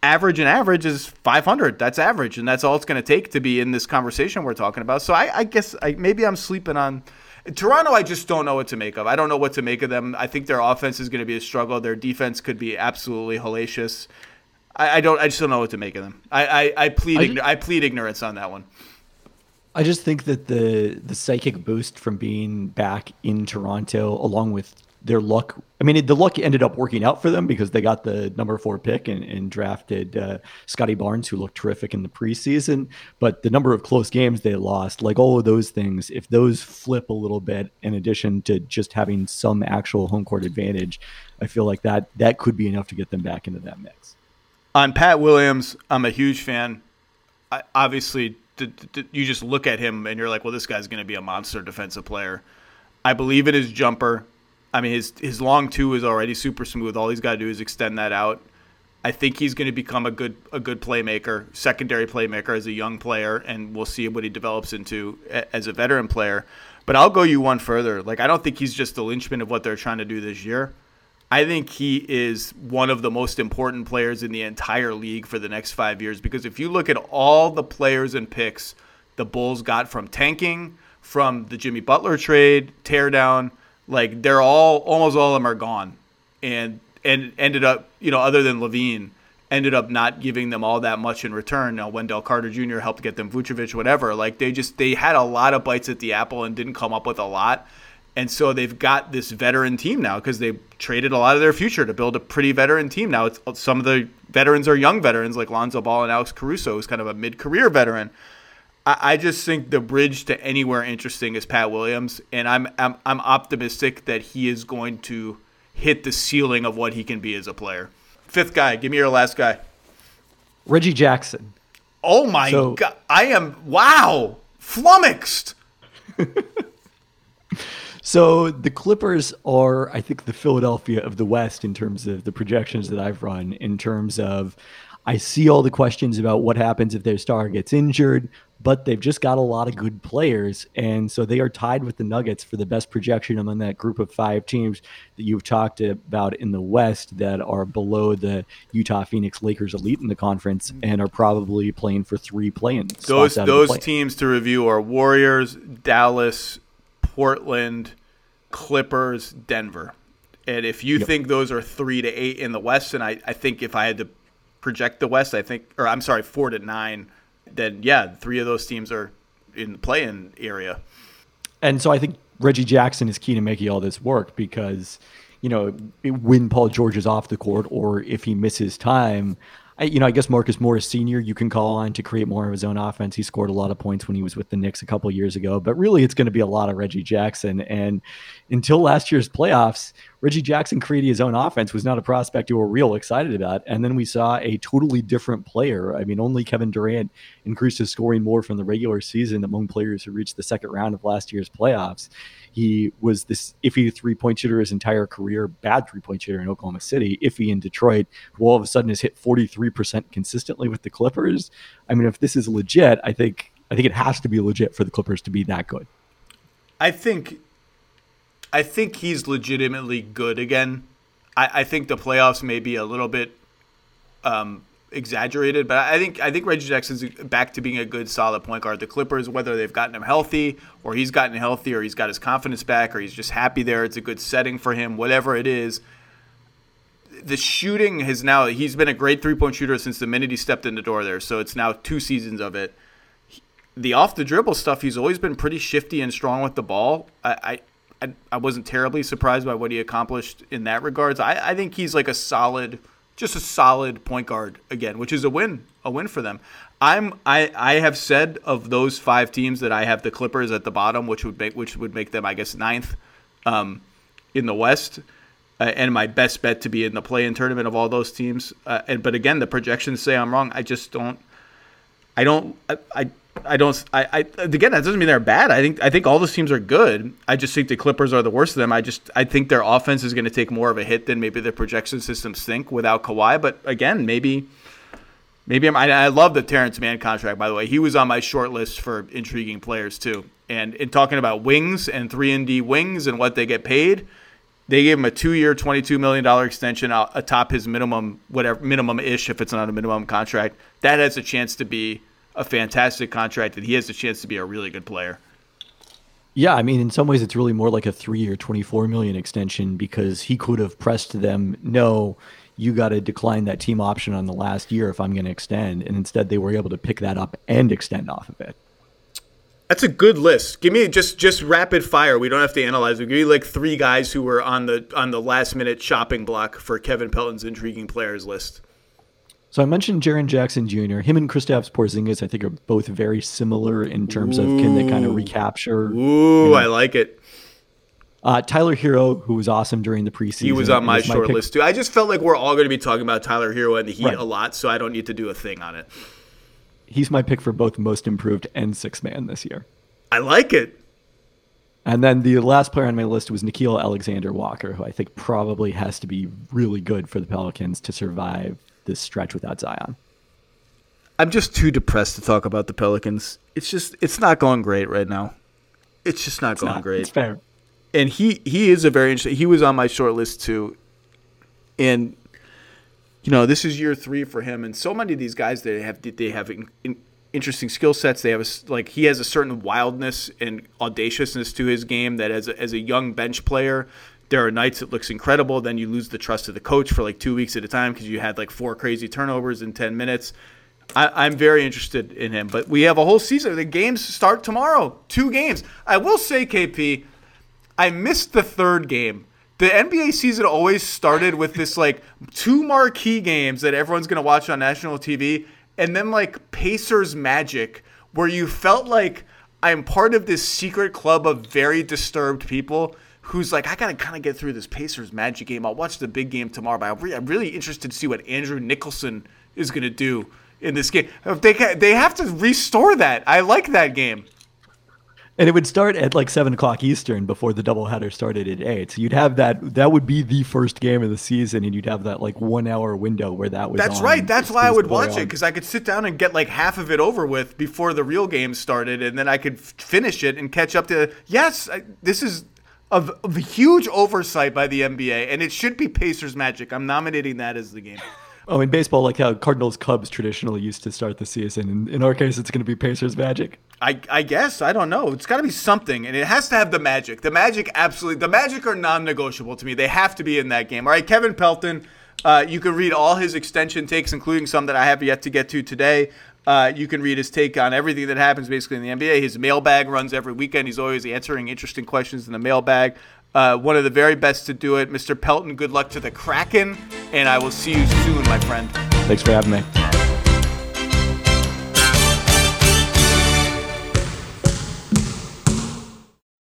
average and average is 500. That's average, and that's all it's going to take to be in this conversation we're talking about. So I, I guess I, maybe I'm sleeping on Toronto. I just don't know what to make of. I don't know what to make of them. I think their offense is going to be a struggle. Their defense could be absolutely hellacious. I, I don't. I just don't know what to make of them. I I, I plead I, I plead ignorance on that one. I just think that the the psychic boost from being back in Toronto, along with their luck. I mean, the luck ended up working out for them because they got the number four pick and, and drafted uh, Scottie Barnes, who looked terrific in the preseason. But the number of close games they lost, like all of those things, if those flip a little bit, in addition to just having some actual home court advantage, I feel like that that could be enough to get them back into that mix. On Pat Williams, I'm a huge fan. I, obviously, you just look at him and you're like, well, this guy's going to be a monster defensive player. I believe in his jumper. I mean, his his long two is already super smooth. All he's got to do is extend that out. I think he's going to become a good a good playmaker, secondary playmaker as a young player, and we'll see what he develops into as a veteran player. But I'll go you one further. Like I don't think he's just the linchpin of what they're trying to do this year. I think he is one of the most important players in the entire league for the next five years because if you look at all the players and picks the Bulls got from tanking, from the Jimmy Butler trade, teardown, like they're all almost all of them are gone, and and ended up you know other than LaVine ended up not giving them all that much in return. Now Wendell Carter Jr. helped get them Vucevic, whatever. Like they just they had a lot of bites at the apple and didn't come up with a lot. And so they've got this veteran team now because they traded a lot of their future to build a pretty veteran team. Now it's some of the veterans are young veterans like Lonzo Ball and Alex Caruso, who's kind of a mid-career veteran. I, just think the bridge to anywhere interesting is Pat Williams, and I'm, I'm I'm optimistic that he is going to hit the ceiling of what he can be as a player. Fifth guy, give me your last guy. Reggie Jackson. Oh my so, god! I am wow flummoxed. So the Clippers are, I think, the Philadelphia of the West in terms of the projections that I've run. In terms of, I see all the questions about what happens if their star gets injured, but they've just got a lot of good players. And so they are tied with the Nuggets for the best projection among that group of five teams that you've talked about in the West that are below the Utah Phoenix Lakers elite in the conference mm-hmm. and are probably playing for three play Those those teams to review are Warriors, Dallas, Portland, Clippers, Denver. And if you yep. think those are three to eight in the West, and I, I think if I had to project the West, I think, or I'm sorry, four to nine then yeah, three of those teams are in the play-in area. And so I think Reggie Jackson is key to making all this work because, you know, when Paul George is off the court or if he misses time, you know, I guess Marcus Morris Sr. you can call on to create more of his own offense. He scored a lot of points when he was with the Knicks a couple years ago, but really it's going to be a lot of Reggie Jackson. And until last year's playoffs, Reggie Jackson creating his own offense was not a prospect you were real excited about. And then we saw a totally different player. I mean, only Kevin Durant increased his scoring more from the regular season among players who reached the second round of last year's playoffs. He was this iffy three point shooter his entire career, bad three point shooter in Oklahoma City, iffy in Detroit, who all of a sudden has hit 43% consistently with the Clippers. I mean, if this is legit, I think I think it has to be legit for the Clippers to be that good. I think I think he's legitimately good again. I, I think the playoffs may be a little bit um, exaggerated, but I think I think Reggie Jackson's back to being a good, solid point guard. The Clippers, whether they've gotten him healthy, or he's gotten healthy, or he's got his confidence back, or he's just happy there. It's a good setting for him. Whatever it is, the shooting has now. He's been a great three point shooter since the minute he stepped in the door there. So it's now two seasons of it. The off the dribble stuff, he's always been pretty shifty and strong with the ball. I, I, I wasn't terribly surprised by what he accomplished in that regards. I, I think he's like a solid, just a solid point guard again, which is a win, a win for them. I'm I, I have said of those five teams that I have the Clippers at the bottom, which would make which would make them I guess ninth um, in the West, uh, and my best bet to be in the play-in tournament of all those teams. Uh, and but again, the projections say I'm wrong. I just don't. I don't. I, I I don't. I, I again, that doesn't mean they're bad. I think I think all those teams are good. I just think the Clippers are the worst of them. I just I think their offense is going to take more of a hit than maybe their projection systems think without Kawhi. But again, maybe maybe I'm, I, I love the Terance Mann contract. By the way, he was on my short list for intriguing players too. And in talking about wings and three and D wings and what they get paid, they gave him a two-year, twenty-two million dollar extension uh, atop his minimum, whatever minimum ish, if it's not a minimum contract. That has a chance to be a fantastic contract that he has a chance to be a really good player. Yeah, I mean, in some ways, it's really more like a three-year, twenty-four million extension because he could have pressed them, no, you got to decline that team option on the last year if I'm going to extend, and instead they were able to pick that up and extend off of it. That's a good list. Give me just just rapid fire. We don't have to analyze it. Give me like three guys who were on the on the last minute shopping block for Kevin Pelton's intriguing players list. So I mentioned Jaren Jackson Jr. Him and Kristaps Porzingis, I think, are both very similar in terms of can they kind of recapture. Ooh, you know. I like it. Uh, Tyler Herro, who was awesome during the preseason. He was on my, was short my list too. I just felt like we're all going to be talking about Tyler Herro and the Heat right. a lot, so I don't need to do a thing on it. He's my pick for both most improved and six man this year. I like it. And then the last player on my list was Nickeil Alexander Walker, who I think probably has to be really good for the Pelicans to survive this stretch without Zion. I'm just too depressed to talk about the Pelicans. It's just it's not going great right now. It's just not it's going not, great. It's fair. And he he is a very interesting. He was on my short list too. And you know, this is year 3 for him and so many of these guys they have they have in, in, interesting skill sets. They have a, like he has a certain wildness and audaciousness to his game that as a, as a young bench player there are nights it looks incredible. Then you lose the trust of the coach for like two weeks at a time because you had like four crazy turnovers in 10 minutes. I, am very interested in him, but we have a whole season. The games start tomorrow. Two games. I will say, KP, I missed the third game. The NBA season always started with this like two marquee games that everyone's to watch on national TV, and then like Pacers Magic, where you felt like I'm part of this secret club of very disturbed people who's like, I got to kind of get through this Pacers Magic game. I'll watch the big game tomorrow, but I'm, re- I'm really interested to see what Andrew Nicholson is going to do in this game. If they they have to restore that. I like that game. And it would start at like seven o'clock Eastern before the doubleheader started at eight. So you'd have that. That would be the first game of the season, and you'd have that like one hour window where that was. That's on. right. That's why I would watch on. it because I could sit down and get like half of it over with before the real game started, and then I could f- finish it and catch up to. Yes, I, this is v- a huge oversight by the NBA, and it should be Pacers Magic. I'm nominating that as the game. Oh, in baseball, like how Cardinals Cubs traditionally used to start the season. In, in our case, it's going to be Pacers Magic. I, I guess I don't know. It's got to be something, and it has to have the magic. The magic, absolutely. The magic are non-negotiable to me. They have to be in that game. All right, Kevin Pelton. Uh, you can read all his extension takes, including some that I have yet to get to today. Uh, you can read his take on everything that happens basically in the NBA. His mailbag runs every weekend. He's always answering interesting questions in the mailbag. Uh, one of the very best to do it, Mr. Pelton. Good luck to the Kraken, and I will see you soon, my friend. Thanks for having me.